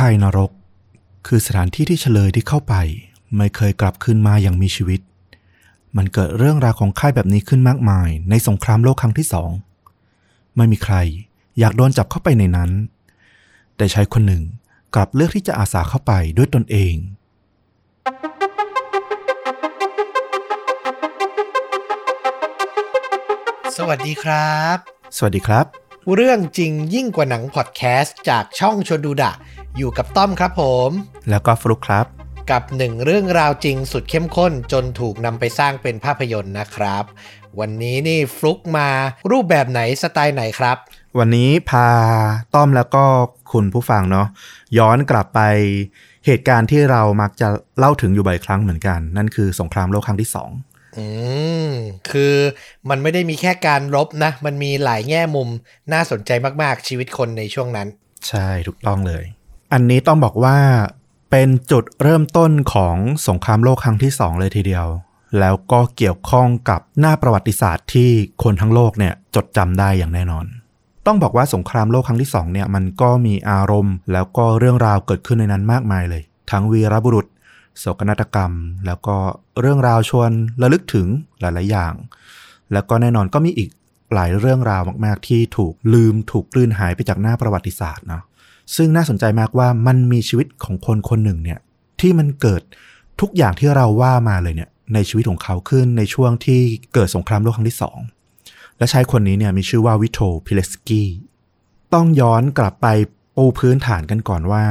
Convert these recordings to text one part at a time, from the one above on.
ค่ายนรก คือสถานที่ที่เฉลยที่เข้าไป ไม่เคยกลับคืนมาอย่างมีชีวิต มันเกิดเรื่องราวของค่ายแบบนี้ขึ้นมากมาย ในสงครามโลกครั้งที่สอง ไม่มีใครอยากโดนจับเข้าไปในนั้น แต่ชายคนหนึ่งกลับเลือกที่จะอาสาเข้าไปด้วยตนเองสวัสดีครับ สวัสดีครับ เรื่องจริงยิ่งกว่าหนังพอดแคสต์จากช่องชวนดูดะ อยู่กับต้อมครับผม แล้วก็ฟลุกครับ กับหนึ่งเรื่องราวจริงสุดเข้มข้นจนถูกนำไปสร้างเป็นภาพยนตร์นะครับ วันนี้นี่ฟลุกมารูปแบบไหนสไตล์ไหนครับ วันนี้พาต้อมแล้วก็คุณผู้ฟังเนาะย้อนกลับไปเหตุการณ์ที่เรามักจะเล่าถึงอยู่บ่อยครั้งเหมือนกัน นั่นคือสงครามโลกครั้งที่สอง อืม คือมันไม่ได้มีแค่การรบนะ มันมีหลายแง่มุมน่าสนใจมาก ๆ ชีวิตคนในช่วงนั้น ใช่ถูกต้องเลย อันนี้ต้องบอกว่าเป็นจุดเริ่มต้นของสงครามโลกครั้งที่สองเลยทีเดียว แล้วก็เกี่ยวข้องกับหน้าประวัติศาสตร์ที่คนทั้งโลกเนี่ยจดจำได้อย่างแน่นอน ต้องบอกว่าสงครามโลกครั้งที่สองเนี่ยมันก็มีอารมณ์ แล้วก็เรื่องราวเกิดขึ้นในนั้นมากมายเลย ทั้งวีรบุรุษ โศกนาฏกรรม แล้วก็เรื่องราวชวนระลึกถึงหลาย ๆ อย่าง แล้วก็แน่นอนก็มีอีกหลายเรื่องราวมาก ๆ ที่ถูกลืมถูกกลืนหายไปจากหน้าประวัติศาสตร์เนาะซึ่งน่าสนใจมากว่ามันมีชีวิตของคนคนหนึ่งเนี่ยที่มันเกิดทุกอย่างที่เราว่ามาเลยเนี่ยในชีวิตของเขาขึ้นในช่วงที่เกิดสงครามโลกครั้งที่สองและชายคนนี้เนี่ยมีชื่อว่าวิโตพิเลสกี้ต้องย้อนกลับไปปูพื้นฐานกันก่อนว่า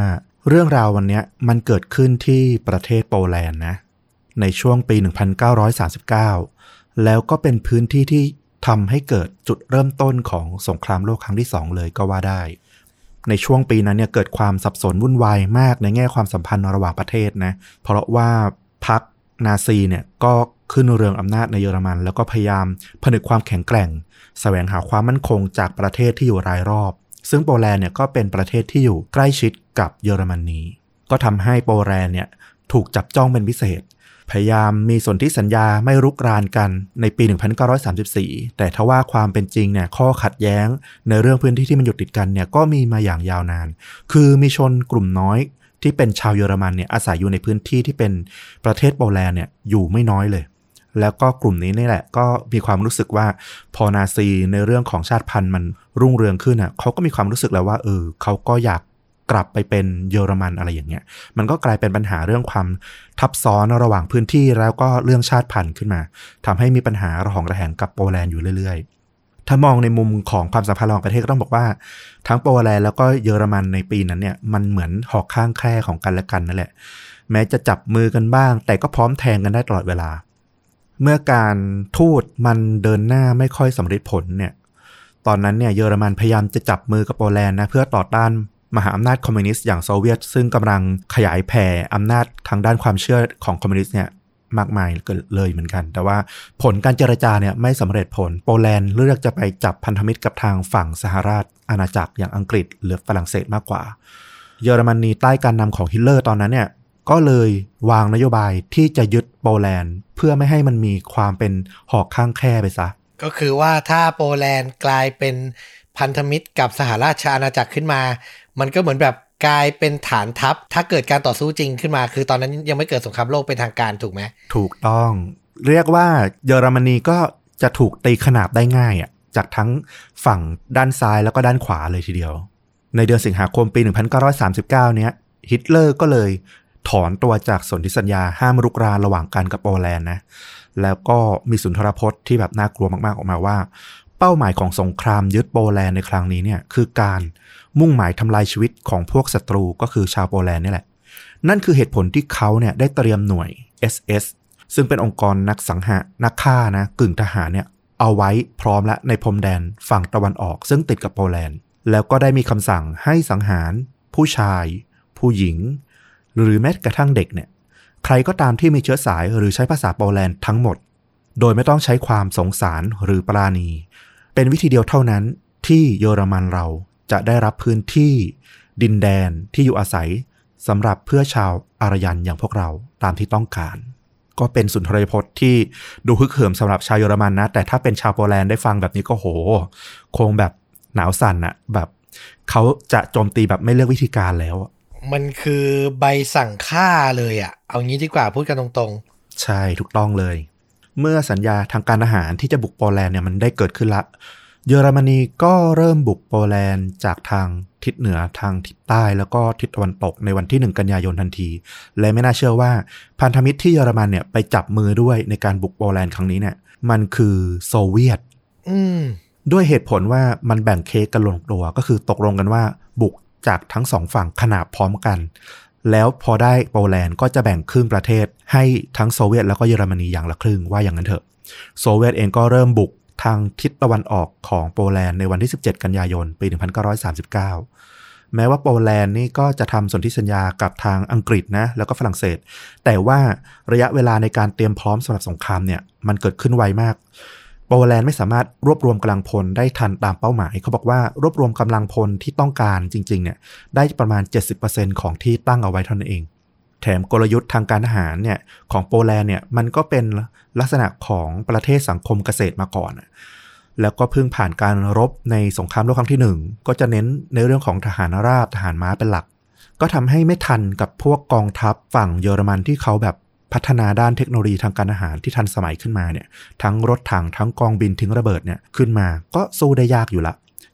เรื่องราววันนี้มันเกิดขึ้นที่ประเทศโปแลนด์นะ ในช่วงปี 1939 แล้วก็เป็นพื้นที่ที่ทำให้เกิดจุดเริ่มต้นของสงครามโลกครั้งที่สองเลยก็ว่าได้ ในช่วงปีนั้นเนี่ยเกิดความสับสนวุ่นวายมากในแง่ความสัมพันธ์ระหว่างประเทศนะ เพราะว่าพรรคนาซีเนี่ยก็ขึ้นเรืองอำนาจในเยอรมัน แล้วก็พยายามผนึกความแข็งแกร่ง แสวงหาความมั่นคงจากประเทศที่อยู่รายรอบ ซึ่งโปแลนด์เนี่ยก็เป็นประเทศที่อยู่ใกล้ชิดกับเยอรมนีก็ทำให้โปแลนด์เนี่ยถูกจับจ้องเป็นพิเศษ พยายามมีสนธิสัญญาไม่รุกรานกันในปี 1934 แต่ทว่าความเป็นจริงเนี่ยข้อขัดแย้งในเรื่องพื้นที่ที่มันอยู่ติดกันเนี่ยก็มีมาอย่างยาวนาน คือมีชนกลุ่มน้อยที่เป็นชาวเยอรมันเนี่ยอาศัยอยู่ในพื้นที่ที่เป็นประเทศโปแลนด์เนี่ยอยู่ไม่น้อยเลย แล้วก็กลุ่มนี้นี่แหละ ก็มีความรู้สึกว่าพอนาซีในเรื่องของชาติพันธุ์มันรุ่งเรืองขึ้นอะเขาก็มีความรู้สึกแล้วว่าเออเขาก็อยากกลับไปเป็นเยอรมันอะไรอย่างเงี้ย มันก็กลายเป็นปัญหาเรื่องความทับซ้อนระหว่างพื้นที่แล้วก็เรื่องชาติพันธุ์ขึ้นมาทำให้มีปัญหาระหองระแหงกับโปแลนด์อยู่เรื่อยๆ ถ้ามองในมุมของความสัมพันธ์ระหว่างประเทศก็ต้องบอกว่า ทั้งโปแลนด์แล้วก็เยอรมันในปีนั้นเนี่ยมันเหมือนหอกข้างแคร่ของกันและกันนั่นแหละ แม้จะจับมือกันบ้าง แต่ก็พร้อมแทงกันได้ตลอดเวลา เมื่อการทูตมันเดินหน้าไม่ค่อยสำเร็จผลเนี่ย ตอนนั้นเนี่ยเยอรมันพยายามจะจับมือกับโปแลนด์นะเพื่อต่อต้านมหาอำนาจคอมมิวนิสต์อย่างโซเวียต ซึ่งกำลังขยายแผ่อำนาจทางด้านความเชื่อของคอมมิวนิสต์เนี่ยมากมายเลยเหมือนกัน แต่ว่าผลการเจรจาเนี่ยไม่สำเร็จผล โปแลนด์เลือกจะไปจับพันธมิตรกับทางฝั่งสหราชอาณาจักรอย่างอังกฤษ หรือฝรั่งเศสมากกว่า เยอรมนีใต้การนำของฮิตเลอร์ตอนนั้นเนี่ย ก็เลยวางนโยบายที่จะยึดโปแลนด์ เพื่อไม่ให้มันมีความเป็นหอกข้างแคร่ไปซะ ก็คือว่าถ้าโปแลนด์กลายเป็นพันธมิตรกับสหราชอาณาจักรขึ้นมา มันก็เหมือนแบบกลายเป็นฐานทัพ ถ้าเกิดการต่อสู้จริงขึ้นมา คือตอนนั้นยังไม่เกิดสงครามโลกเป็นทางการถูกไหม ถูกต้อง เรียกว่าเยอรมนีก็จะถูกตีขนาบได้ง่ายอะจากทั้งฝั่งด้านซ้ายแล้วก็ด้านขวาเลยทีเดียว ในเดือนสิงหาคมปี 1939 เนี้ยฮิตเลอร์ก็เลย ถอนตัวจากสนธิสัญญาห้ามรุกรานระหว่างกันกับโปแลนด์นะ แล้วก็มีสุนทรพจน์ที่แบบน่ากลัวมากๆออกมาว่า เป้าหมายของสงครามยึดโปแลนด์ในครั้งนี้เนี่ยคือการมุ่งหมายทำลายชีวิตของพวกศัตรูก็คือชาวโปแลนด์นี่แหละ นั่นคือเหตุผลที่เขาเนี่ยได้เตรียมหน่วย SS ซึ่งเป็นองค์กรนักสังหารนักฆ่านะกึ่งทหารเนี่ยเอาไว้พร้อมและในพรมแดนฝั่งตะวันออก ซึ่งติดกับโปแลนด์ แล้วก็ได้มีคำสั่งให้สังหาร ผู้ชาย ผู้หญิง หรือแม้กระทั่งเด็กเนี่ยใครก็ตามที่มีเชื้อสายหรือใช้ภาษาโปแลนด์ทั้งหมด โดยไม่ต้องใช้ความสงสารหรือปราณี เป็นวิธีเดียวเท่านั้นที่เยอรมันเราจะได้รับพื้นที่ ดินแดนที่อยู่อาศัยสำหรับเพื่อชาวอารยันอย่างพวกเราตามที่ต้องการ ก็เป็นสุนทรยพจน์ที่ดูฮึกเหิมสำหรับชาวเยอรมันนะ แต่ถ้าเป็นชาวโปแลนด์ได้ฟังแบบนี้ก็โห คงแบบหนาวสั่นอะแบบเขาจะโจมตีแบบไม่เลือกวิธีการแล้วอ มันคือใบสั่งฆ่าเลยอะ่ะ เอางี้ดีกว่าพูดกันตรงใช่ถูกต้องเลย เมื่อสัญญาทางการทหารที่จะบุกโปแลนด์เนี่ยมันได้เกิดขึ้นละ เยอรมนีก็เริ่มบุกโปแลนด์จากทางทิศเหนือทางทิศใต้แล้วก็ทิศตะวันตกในวันที่ 1 กันยายนทันที และไม่น่าเชื่อว่าพันธมิตรที่เยอรมันเนี่ยไปจับมือด้วยในการบุกโปแลนด์ครั้งนี้เนี่ย มันคือโซเวียตๆอืมด้วยเหตุผลว่ามันแบ่งเค้กกันลงตัวก็คือตกลงกันว่าบุก จากทั้งสองฝั่งขนาบพร้อมกัน แล้วพอได้โปแลนด์ก็จะแบ่งครึ่งประเทศ ให้ทั้งโซเวียตแล้วก็เยอรมนีอย่างละครึ่งว่าอย่างนั้นเถอะ โซเวียตเองก็เริ่มบุกทางทิศตะวันออกของโปแลนด์ในวันที่ 17 กันยายน ปี 1939 แม้ว่าโปแลนด์นี่ก็จะทำสนธิสัญญากับทางอังกฤษนะ แล้วก็ฝรั่งเศส แต่ว่าระยะเวลาในการเตรียมพร้อมสำหรับสงครามเนี่ย มันเกิดขึ้นไวมาก โปแลนด์ไม่สามารถรวบรวมกำลังพลได้ทันตามเป้าหมาย เขาบอกว่ารวบรวมกำลังพลที่ต้องการจริงๆเนี่ยได้ประมาณ 70%ของที่ตั้งเอาไว้เท่านั้นเอง แถมกลยุทธ์ทางการทหารเนี่ยของโปแลนด์เนี่ยมันก็เป็นลักษณะของประเทศสังคมเกษตรมาก่อน แล้วก็เพิ่งผ่านการรบในสงครามโลกครั้งที่หนึ่งก็จะเน้นในเรื่องของทหารราบทหารม้าเป็นหลัก ก็ทำให้ไม่ทันกับพวกกองทัพฝั่งเยอรมันที่เขาแบบ พัฒนาด้านเทคโนโลยีทางการอาหารที่ทันสมัยขึ้นมาเนี่ยทั้งรถถังทั้งกองบินทิ้งระเบิดเนี่ยขึ้นมาก็สู้ได้ยากอยู่ละ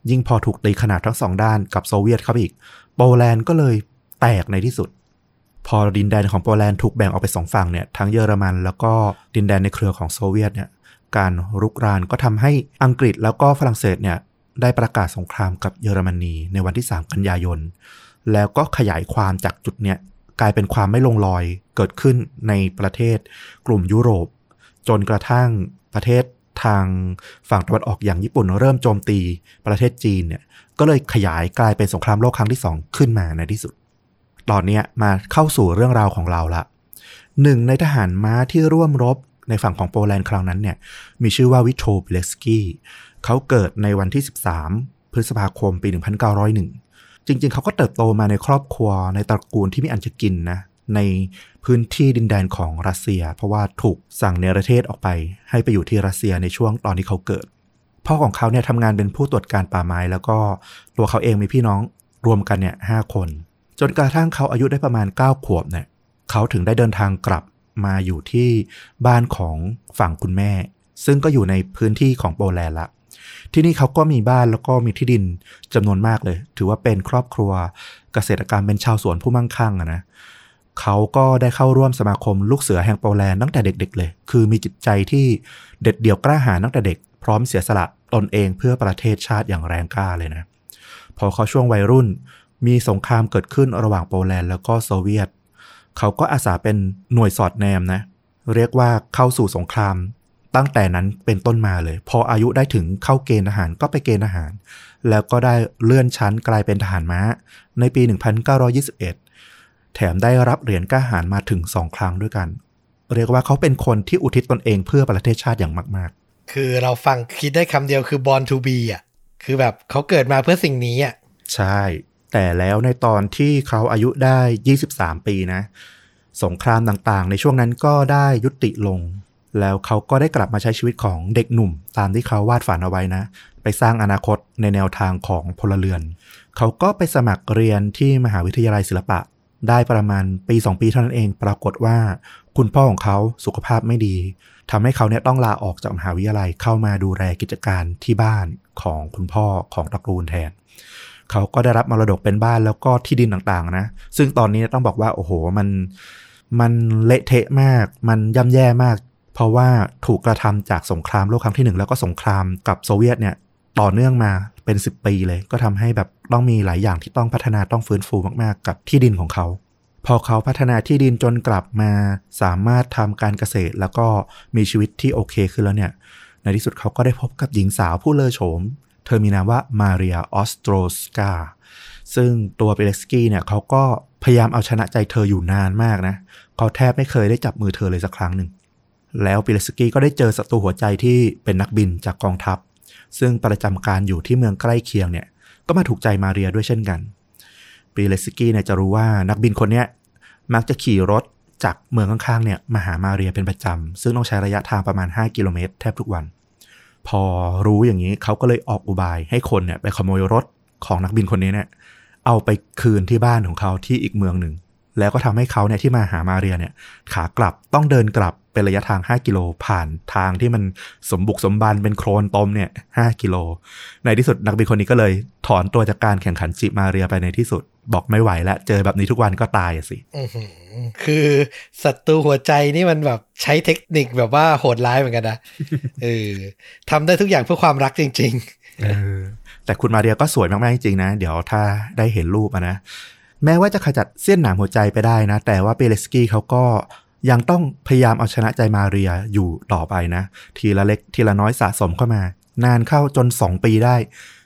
ยิ่งพอถูกตีขนาดทั้งสองด้านกับโซเวียตเข้าไปอีก โปแลนด์ก็เลยแตกในที่สุด พอดินแดนของโปแลนด์ถูกแบ่งออกไปสองฝั่งเนี่ยทั้งเยอรมันแล้วก็ดินแดนในเครือของโซเวียตเนี่ยการรุกรานก็ทำให้อังกฤษแล้วก็ฝรั่งเศสเนี่ยได้ประกาศสงครามกับเยอรมนีในวันที่ 3 กันยายน แล้วก็ขยายความจากจุดเนี้ย กลายเป็นความไม่ลงรอยเกิดขึ้นในประเทศกลุ่มยุโรป จนกระทั่งประเทศทางฝั่งตะวันออกอย่างญี่ปุ่นเริ่มโจมตีประเทศจีนเนี่ยก็เลยขยายกลายเป็นสงครามโลกครั้งที่สองขึ้นมาในที่สุด ตอนนี้มาเข้าสู่เรื่องราวของเราละหนึ่งในทหารม้าที่ร่วมรบในฝั่งของโปแลนด์ครั้งนั้นเนี่ยมีชื่อว่าวิโทเบเลสกี้เขาเกิดในวันที่ 13 พฤษภาคมปี 1901 จริง ๆ เขาก็เติบโตมาในครอบครัวในตระกูลที่มีอันจะกินนะ ในพื้นที่ดินแดนของรัสเซีย เพราะว่าถูกสั่งเนรเทศออกไป ให้ไปอยู่ที่รัสเซียในช่วงตอนที่เขาเกิด พ่อของเขาเนี่ยทำงานเป็นผู้ตรวจการป่าไม้ แล้วก็ตัวเขาเองมีพี่น้องรวมกันเนี่ยห้าคน จนกระทั่งเขาอายุได้ประมาณ 9 ขวบเนี่ยเขาถึงได้เดินทางกลับมาอยู่ที่บ้านของฝั่งคุณแม่ ซึ่งก็อยู่ในพื้นที่ของโปแลนด์ละ ที่นี่เขาก็มีบ้านแล้วก็มีที่ดินจำนวนมากเลย ถือว่าเป็นครอบครัวเกษตรกรรมเป็นชาวสวนผู้มั่งคั่งนะเขาก็ได้เข้าร่วมสมาคมลูกเสือแห่งโปแลนด์ตั้งแต่เด็ก ๆ เลย คือมีจิตใจที่เด็ดเดี่ยวกล้าหาญตั้งแต่เด็ก พร้อมเสียสละตนเองเพื่อประเทศชาติอย่างแรงกล้าเลยนะ พอเขาช่วงวัยรุ่น มีสงครามเกิดขึ้นระหว่างโปแลนด์แล้วก็โซเวียต เขาก็อาสาเป็นหน่วยสอดแนมนะ เรียกว่าเข้าสู่สงคราม ตั้งแต่นั้นเป็นต้นมาเลย พออายุได้ถึงเข้าเกณฑ์ทหารก็ไปเกณฑ์ทหาร แล้วก็ได้เลื่อนชั้นกลายเป็นทหารม้า ในปี 1921 แถมได้รับเหรียญกล้าหาญมาถึงสองครั้งด้วยกัน เรียกว่าเขาเป็นคนที่อุทิศตนเองเพื่อประเทศชาติอย่างมาก ๆ คือเราฟังคิดได้คำเดียวคือ born to be อะคือแบบเขาเกิดมาเพื่อสิ่งนี้อะใช่ แต่แล้วในตอนที่เขาอายุได้ 23 ปีนะ สงครามต่างๆ ในช่วงนั้นก็ได้ยุติลง แล้วเขาก็ได้กลับมาใช้ชีวิตของเด็กหนุ่ม ตามที่เขาวาดฝันเอาไว้นะ ไปสร้างอนาคตในแนวทางของพลเรือน เขาก็ไปสมัครเรียนที่มหาวิทยาลัยศิลปะ ได้ประมาณปี 2 ปีเท่านั้นเอง ปรากฏว่าคุณพ่อของเขาสุขภาพไม่ดีทำให้เขาเนี่ยต้องลาออกจากมหาวิทยาลัยเข้ามาดูแลกิจการที่บ้านของคุณพ่อของตระกูลแทนเขาก็ได้รับมรดกเป็นบ้านแล้วก็ที่ดินต่างๆ นะ ซึ่งตอนนี้ต้องบอกว่าโอ้โหมันมันเละเทะมาก มันย่ำแย่มาก เพราะว่าถูกกระทำจากสงครามโลกครั้งที่หนึ่งแล้วก็สงครามกับโซเวียตเนี่ยต่อเนื่องมาเป็น 10 ปีเลย ก็ทำให้แบบต้องมีหลายอย่างที่ต้องพัฒนาต้องฟื้นฟูมากๆ กับที่ดินของเขา พอเขาพัฒนาที่ดินจนกลับมา สามารถทำการเกษตร แล้วก็มีชีวิตที่โอเคขึ้นแล้วเนี่ย ในที่สุดเขาก็ได้พบกับหญิงสาวผู้เลอโฉม เธอมีนามว่ามาเรียออสโตรสกาซึ่งตัวเบเลสกี้เนี่ยเขาก็พยายามเอาชนะใจเธออยู่นานมากนะ เขาแทบไม่เคยได้จับมือเธอเลยสักครั้งหนึ่ง แล้วเบเลสกี้ก็ได้เจอศัตรูหัวใจที่เป็นนักบินจากกองทัพ ซึ่งประจำการอยู่ที่เมืองใกล้เคียงเนี่ยก็มาถูกใจมาเรียด้วยเช่นกันเบเลสกี้เนี่ยจะรู้ว่านักบินคนนี้มักจะขี่รถจากเมืองข้างๆเนี่ยมาหามาเรียเป็นประจำ ซึ่งต้องใช้ระยะทางประมาณ 5 กิโลเมตร แทบทุกวัน พอรู้อย่างนี้เขาก็เลยออกอุบายให้คนเนี่ยไปขโมยรถของนักบินคนนี้เนี่ยเอาไปคืนที่บ้านของเขาที่อีกเมืองหนึ่ง แล้วก็ทำให้เขาเนี่ยที่มาหามาเรียเนี่ยขากลับต้องเดินกลับเป็นระยะทาง 5 กิโลผ่านทางที่มันสมบุกสมบันเป็นโครนตมเนี่ย5กิโล ในที่สุดนักบินคนนี้ก็เลยถอนตัวจากการแข่งขันจีบมาเรียไปในที่สุด บอกไม่ไหวแล้วเจอแบบนี้ทุกวันก็ตายอะสิอื้อหือคือศัตรูหัวใจนี่มันแบบใช้เทคนิคแบบว่าโหดร้ายเหมือนกันนะเออทำได้ทุกอย่างเพื่อความรักจริงเออแต่คุณมาเรียก็สวยมาก ๆ จริง ๆ นะ เดี๋ยวถ้าได้เห็นรูปอะนะ แม้ว่าจะขจัดเส้นหนามหัวใจไปได้นะ แต่ว่าเปเลสกี้เขาก็ยังต้องพยายามเอาชนะใจมาเรียอยู่ต่อไปนะ ทีละเล็กทีละน้อยสะสมเข้ามา นานเข้าจน 2 ปีได้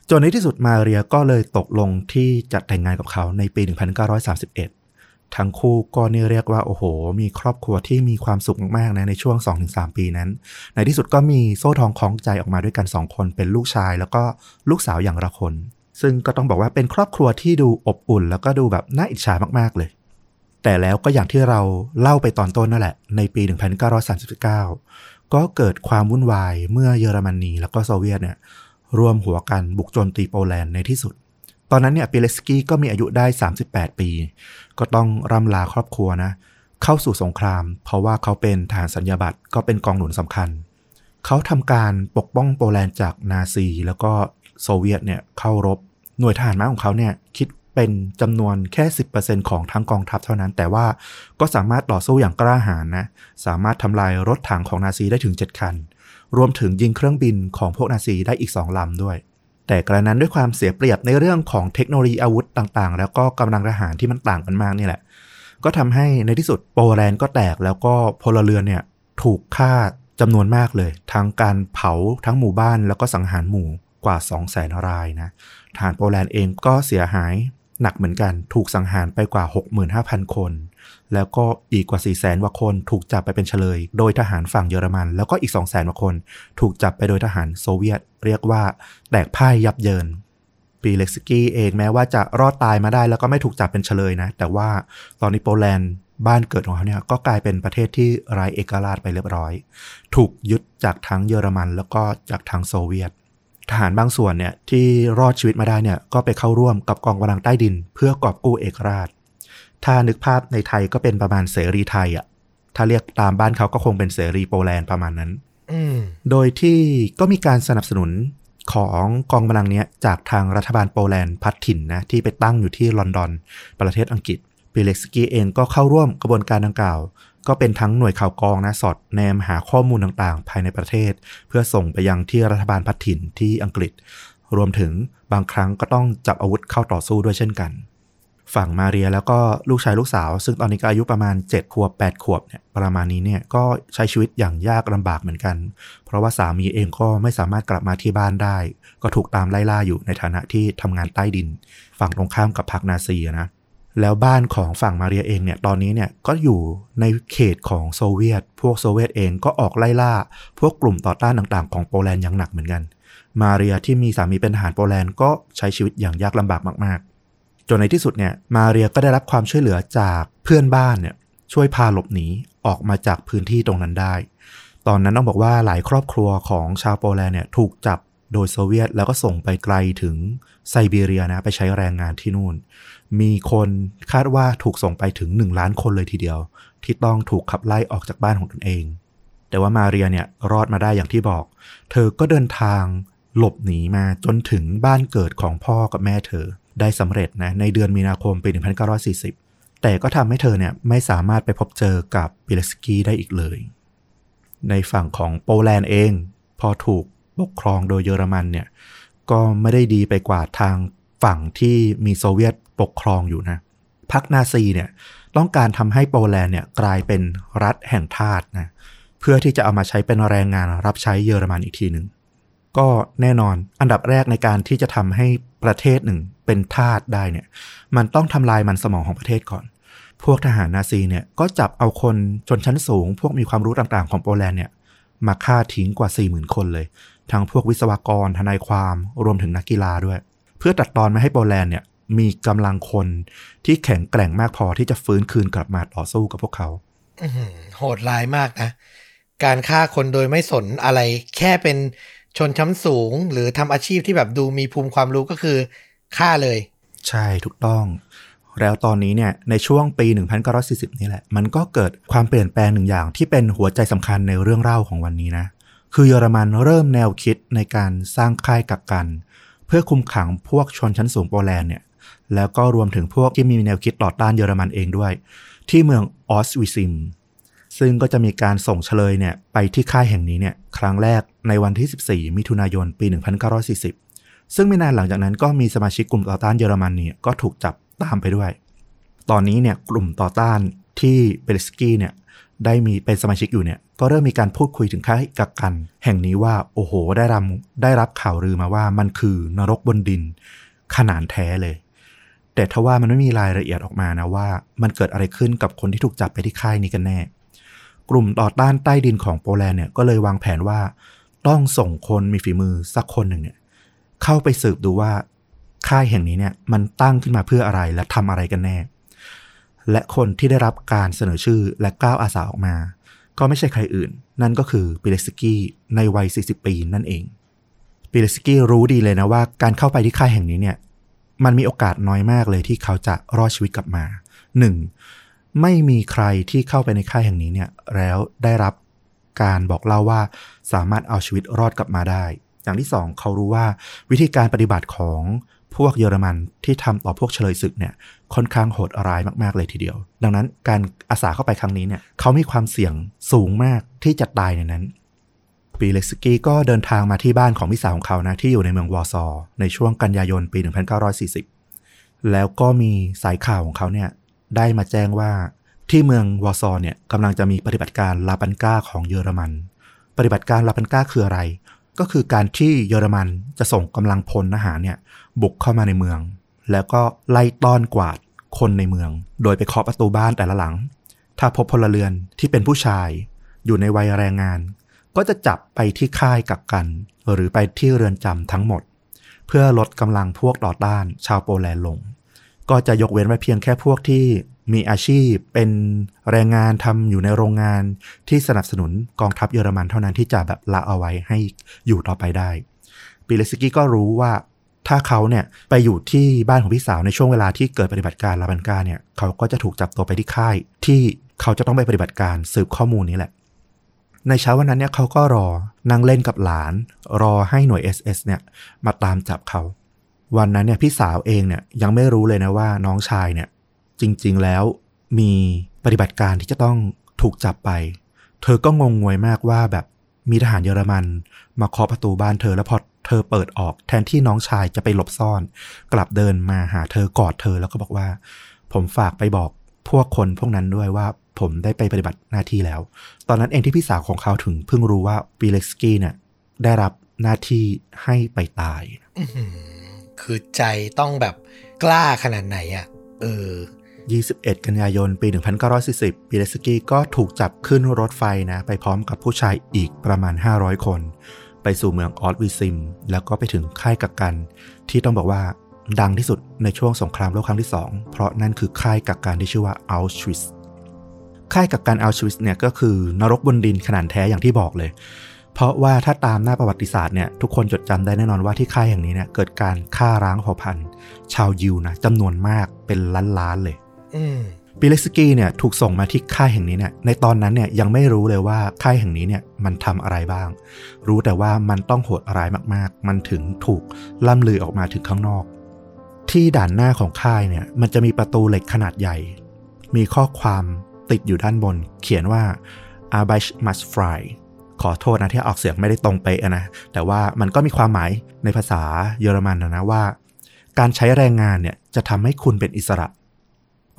จนในที่สุดมาเรียก็เลยตกลงที่จะแต่งงานกับเขาในปี 1931 ทั้งคู่ก็นี่เรียกว่าโอ้โห มีครอบครัวที่มีความสุขมากๆนะในช่วง 2-3 ปีนั้น ในที่สุดก็มีโซ่ทองคล้องใจออกมาด้วยกัน 2 คนเป็นลูกชาย แล้วก็ลูกสาวอย่างละคน ซึ่งก็ต้องบอกว่าเป็นครอบครัวที่ดูอบอุ่น แล้วก็ดูแบบน่าอิจฉามากๆเลย แต่แล้วก็อย่างที่เราเล่าไปตอนต้นนั่นแหละ ในปี 1939 ก็เกิดความวุ่นวายเมื่อเยอรมนีแล้วก็โซเวียตเนี่ยรวมหัวกันบุกโจมตีโปแลนด์ในที่สุด ตอนนั้นเนี่ยเปเลสกี้ก็มีอายุได้ 38 ปี ก็ต้องร่ำลาครอบครัวนะ เข้าสู่สงคราม เพราะว่าเขาเป็นทหารสัญญาบัตรก็เป็นกองหนุนสำคัญ เขาทำการปกป้องโปแลนด์จากนาซีแล้วก็โซเวียตเนี่ยเข้ารบ หน่วยทหารม้าของเขาเนี่ยคิดเป็นจำนวนแค่ 10%ของทั้งกองทัพเท่านั้น แต่ว่าก็สามารถต่อสู้อย่างกล้าหาญนะ สามารถทำลายรถถังของนาซีได้ถึง 7 คัน รวมถึงยิงเครื่องบินของพวกนาซีได้อีก 2ลำด้วย แต่กระนั้นด้วยความเสียเปรียบในเรื่องของเทคโนโลยีอาวุธต่างๆ แล้วก็กำลังทหารที่มันต่างกันมากนี่แหละ ก็ทำให้ในที่สุดโปแลนด์ก็แตกแล้วก็พลเรือนเนี่ยถูกฆ่าจำนวนมากเลย ทั้งการเผาทั้งหมู่บ้านแล้วก็สังหารหมู่กว่า 2 0 0แสนรายนะ ทหารโปแลนด์เองก็เสียหายหนักเหมือนกันถูกสังหารไปกว่า 65,000 คน แล้วก็อีกกว่า 4 0 0แสนกว่าคนถูกจับไปเป็นเฉลย โดยทหารฝั่งเยอรมัน แล้วก็อีก 2 0 0แสนกว่าคน ถูกจับไปโดยทหารโซเวียต เรียกว่าแตกพ่ายยับเยินปีเล็กสกี้เองแม้ว่าจะรอดตายมาได้แล้วก็ไม่ถูกจับเป็นเฉลยนะ แต่ว่าตอนนี้โปแลนด์บ้านเกิดของเขาเนี่ยก็กลายเป็นประเทศที่ไร้เอกราชไปเรียบร้อย ถูกยึดจากทั้งเยอรมันแล้วก็จากทั้งโซเวียต ทหารบางส่วนเนี่ยที่รอดชีวิตมาได้เนี่ยก็ไปเข้าร่วมกับกองกำลังใต้ดิน เพื่อกอบกู้เอกราช ถ้านึกภาพในไทยก็เป็นประมาณเสรีไทยอะ่ะถ้าเรียกตามบ้านเขาก็คงเป็นเสรีโปแลนด์ประมาณนั้นๆอืมโดยที่ก็มีการสนับสนุนของกองกำลังเนี้ยจากทางรัฐบาลโปแลนด์พลัดถิ่นนะที่ไปตั้งอยู่ที่ลอนดอน ประเทศอังกฤษปิเล็กสกี้เองก็เข้าร่วมกระบวนการดังกล่าว ก็เป็นทั้งหน่วยข่าวกรองนะสอดแนมหาข้อมูลต่างๆ ภายในประเทศ เพื่อส่งไปยังที่รัฐบาลพัดถิ่นที่อังกฤษ รวมถึงบางครั้งก็ต้องจับอาวุธเข้าต่อสู้ด้วยเช่นกัน ฝั่งมาเรียแล้วก็ลูกชายลูกสาว ซึ่งตอนนี้ก็อายุประมาณ 7 ขวบ 8 ขวบเนี่ยประมาณนี้เนี่ยก็ใช้ชีวิตอย่างยากลำบากเหมือนกัน เพราะว่าสามีเองก็ไม่สามารถกลับมาที่บ้านได้ ก็ถูกตามไล่ล่าอยู่ในฐานะที่ทำงานใต้ดิน ฝั่งตรงข้ามกับพรรคนาซีนะ แล้วบ้านของฝั่งมาเรียเองเนี่ยตอนนี้เนี่ยก็อยู่ในเขตของโซเวียต พวกโซเวียตเองก็ออกไล่ล่า พวกกลุ่มต่อต้านต่างๆ ของโปแลนด์อย่างหนักเหมือนกัน มาเรียที่มีสามีเป็นทหารโปแลนด์ก็ใช้ชีวิตอย่างยากลำบากมากๆ จนในที่สุดเนี่ยมาเรียก็ได้รับความช่วยเหลือจากเพื่อนบ้านเนี่ยช่วยพาหลบหนีออกมาจากพื้นที่ตรงนั้นได้ ตอนนั้นต้องบอกว่าหลายครอบครัวของชาวโปแลนด์เนี่ยถูกจับโดยโซเวียตแล้วก็ส่งไปไกลถึงไซบีเรียนะไปใช้แรงงานที่นู่น มีคนคาดว่าถูกส่งไปถึง 1 ล้านคนเลยทีเดียว ที่ต้องถูกขับไล่ออกจากบ้านของตนเอง แต่ว่ามาเรียเนี่ยรอดมาได้อย่างที่บอก เธอก็เดินทางหลบหนีมาจนถึงบ้านเกิดของพ่อกับแม่เธอ ได้สำเร็จนะในเดือนมีนาคมปี 1940 แต่ก็ทำให้เธอเนี่ยไม่สามารถไปพบเจอกับปิลสกี้ได้อีกเลย ในฝั่งของโปแลนด์เอง พอถูกปกครองโดยเยอรมันเนี่ยก็ไม่ได้ดีไปกว่าทางฝั่งที่มีโซเวียต ปกครองอยู่นะพรรคนาซีเนี่ยต้องการทำให้โปแลนด์เนี่ยกลายเป็นรัฐแห่งทาสนะเพื่อที่จะเอามาใช้เป็นแรงงานรับใช้เยอรมันอีกทีหนึ่งก็แน่นอนอันดับแรกในการที่จะทำให้ประเทศหนึ่งเป็นทาสได้เนี่ยมันต้องทำลายมันสมองของประเทศก่อน พวกทหารนาซีเนี่ยก็จับเอาคนชนชั้นสูง พวกมีความรู้ต่างๆของโปแลนด์เนี่ยมาฆ่าทิ้งกว่า 40,000 คนเลย ทั้งพวกวิศวกรทนายความรวมถึงนักกีฬาด้วย เพื่อตัดตอนไม่ให้โปแลนด์เนี่ย มีกำลังคนที่แข็งแกร่งมากพอที่จะฟื้นคืนกลับมาต่อสู้กับพวกเขาอื้อหือโหดร้ายมากนะ การฆ่าคนโดยไม่สนอะไรแค่เป็นชนชั้นสูง หรือทำอาชีพที่แบบดูมีภูมิความรู้ก็คือฆ่าเลย ใช่ถูกต้อง แล้วตอนนี้เนี่ยในช่วงปี 1940 นี่แหละ มันก็เกิดความเปลี่ยนแปลงหนึ่งอย่างที่เป็นหัวใจสำคัญในเรื่องเล่าของวันนี้นะ คือเยอรมันเริ่มแนวคิดในการสร้างค่ายกักกัน เพื่อคุมขังพวกชนชั้นสูงโปแลนด์เนี่ย แล้วก็รวมถึงพวกที่มีแนวคิดต่อต้านเยอรมันเองด้วย ที่เมืองออสวิซิม ซึ่งก็จะมีการส่งเฉลยเนี่ยไปที่ค่ายแห่งนี้เนี่ยครั้งแรกในวันที่ 14 มิถุนายนปี 1940 ซึ่งไม่นานหลังจากนั้นก็มีสมาชิกกลุ่มต่อต้านเยอรมันเนี่ยก็ถูกจับตามไปด้วย ตอนนี้เนี่ยกลุ่มต่อต้านที่เบลสกี้เนี่ยได้มีเป็นสมาชิกอยู่เนี่ยก็เริ่มมีการพูดคุยถึงค่ายกักกัน แห่งนี้ว่าโอ้โหได้รับได้รับข่าวลือมาว่ามันคือนรกบนดิน ขนาดแท้เลย แต่ทว่ามันไม่มีรายละเอียดออกมานะว่า มันเกิดอะไรขึ้นกับคนที่ถูกจับไปที่ค่ายนี้กันแน่ กลุ่มต่อต้านใต้ดินของโปแลนด์เนี่ยก็เลยวางแผนว่าต้องส่งคนมีฝีมือสักคนหนึ่งเนี่ยเข้าไปสืบดูว่าค่ายแห่งนี้เนี่ยมันตั้งขึ้นมาเพื่ออะไรและทำอะไรกันแน่ และคนที่ได้รับการเสนอชื่อและก้าวอาสาออกมา ก็ไม่ใช่ใครอื่น นั่นก็คือปิเลสกี้ในวัย 40 ปีนั่นเองปิเลสกี้รู้ดีเลยนะว่าการเข้าไปที่ค่ายแห่งนี้เนี่ย มันมีโอกาสน้อยมากเลยที่เขาจะรอดชีวิตกลับมา 1. ไม่มีใครที่เข้าไปในค่ายแห่งนี้เนี่ยแล้วได้รับการบอกเล่าว่าสามารถเอาชีวิตรอดกลับมาได้ อย่างที่สองเขารู้ว่าวิธีการปฏิบัติของพวกเยอรมันที่ทำต่อพวกเฉลยศึกเนี่ยค่อนข้างโหดร้ายมาก ๆ เลยทีเดียว ดังนั้นการอาสาเข้าไปครั้งนี้เนี่ยเขามีความเสี่ยงสูงมากที่จะตายในนั้น ปีเล็กสกี้ก็เดินทางมาที่บ้านของพี่สาวของเขานะที่อยู่ในเมืองวอร์ซอในช่วงกันยายนปี 1940 แล้วก็มีสายข่าวของเขาเนี่ยได้มาแจ้งว่าที่เมืองวอร์ซอเนี่ยกำลังจะมีปฏิบัติการลาปันก้าของเยอรมัน ปฏิบัติการลาปันก้าคืออะไร ก็คือการที่เยอรมันจะส่งกำลังพลทหารเนี่ยบุกเข้ามาในเมือง แล้วก็ไล่ต้อนกวาดคนในเมือง โดยไปเคาะประตูบ้านแต่ละหลัง ถ้าพบพลเรือนที่เป็นผู้ชาย อยู่ในวัยแรงงาน ก็จะจับไปที่ค่ายกักกัน หรือไปที่เรือนจำทั้งหมด เพื่อลดกำลังพวกต่อต้านชาวโปแลนด์ลง ก็จะยกเว้นไว้เพียงแค่พวกที่มีอาชีพเป็นแรงงานทำอยู่ในโรงงานที่สนับสนุนกองทัพเยอรมันเท่านั้นที่จะแบบละเอาไว้ให้อยู่ต่อไปได้ปิเลสกี้ก็รู้ว่าถ้าเขาเนี่ยไปอยู่ที่บ้านของพี่สาวในช่วงเวลาที่เกิดปฏิบัติการลาบันกาเนี่ยเขาก็จะถูกจับตัวไปที่ค่ายที่เขาจะต้องไปปฏิบัติการสืบข้อมูลนี้แหละ ในเช้าวันนั้นเนี่ยเขาก็รอนั่งเล่นกับหลาน รอให้หน่วย SS เนี่ยมาตามจับเขา วันนั้นเนี่ยพี่สาวเองเนี่ยยังไม่รู้เลยนะว่าน้องชายเนี่ยจริงๆแล้วมีปฏิบัติการที่จะต้องถูกจับไป เธอก็งงงวยมากว่าแบบมีทหารเยอรมัน มาเคาะประตูบ้านเธอแล้วพอเธอเปิดออกแทนที่น้องชายจะไปหลบซ่อน กลับเดินมาหาเธอกอดเธอแล้วก็บอกว่า ผมฝากไปบอกพวกคนพวกนั้นด้วยว่า ผมได้ไปปฏิบัติหน้าที่แล้ว ตอนนั้นเองที่พี่สาวของเขาถึงเพิ่งรู้ว่าปีเล็กสกี้เนี่ย ได้รับหน้าที่ให้ไปตาย คือใจต้องแบบกล้าขนาดไหนอะ่ะ เออ 21 กันยายน ปี 1940ปีเลสกี้ก็ถูกจับขึ้นรถไฟนะ ไปพร้อมกับผู้ชายอีกประมาณ 500 คน ไปสู่เมืองออสวิซิม แล้วก็ไปถึงค่ายกักกัน ที่ต้องบอกว่าดังที่สุดในช่วงสงครามโลกครั้งที่ 2 เพราะนั่นคือค่ายกักกันที่ชื่อว่าอัลชวิส ค่ายกักกันอัลชวิสเนี่ยก็คือนรกบนดินขนาดแท้อย่างที่บอกเลย เพราะว่าถ้าตามหน้าประวัติศาสตร์เนี่ยทุกคนจดจำได้แน่นอนว่าที่ค่ายแห่งนี้เนี่ยเกิดการฆ่าร้างเผ่าพันธุ์ ชาวยิวนะจำนวนมากเป็นล้านๆเลยอืมปิเลสกี้เนี่ยถูกส่งมาที่ค่ายแห่งนี้เนี่ยในตอนนั้นเนี่ยยังไม่รู้เลยว่าค่ายแห่งนี้เนี่ยมันทำอะไรบ้าง รู้แต่ว่ามันต้องโหดร้ายมากๆ มันถึงถูกล่ำลือออกมาถึงข้างนอก ที่ด่านหน้าของค่ายเนี่ยมันจะมีประตูเหล็กขนาดใหญ่ มีข้อความ ติดอยู่ด้านบน เขียนว่า a b i s h must fly ขอโทษนะที่ออกเสียงไม่ได้ตรงไปนะ แต่ว่ามันก็มีความหมายในภาษาเยอรมันนะนะว่า การใช้แรงงานเนี่ยจะทำให้คุณเป็นอิสระ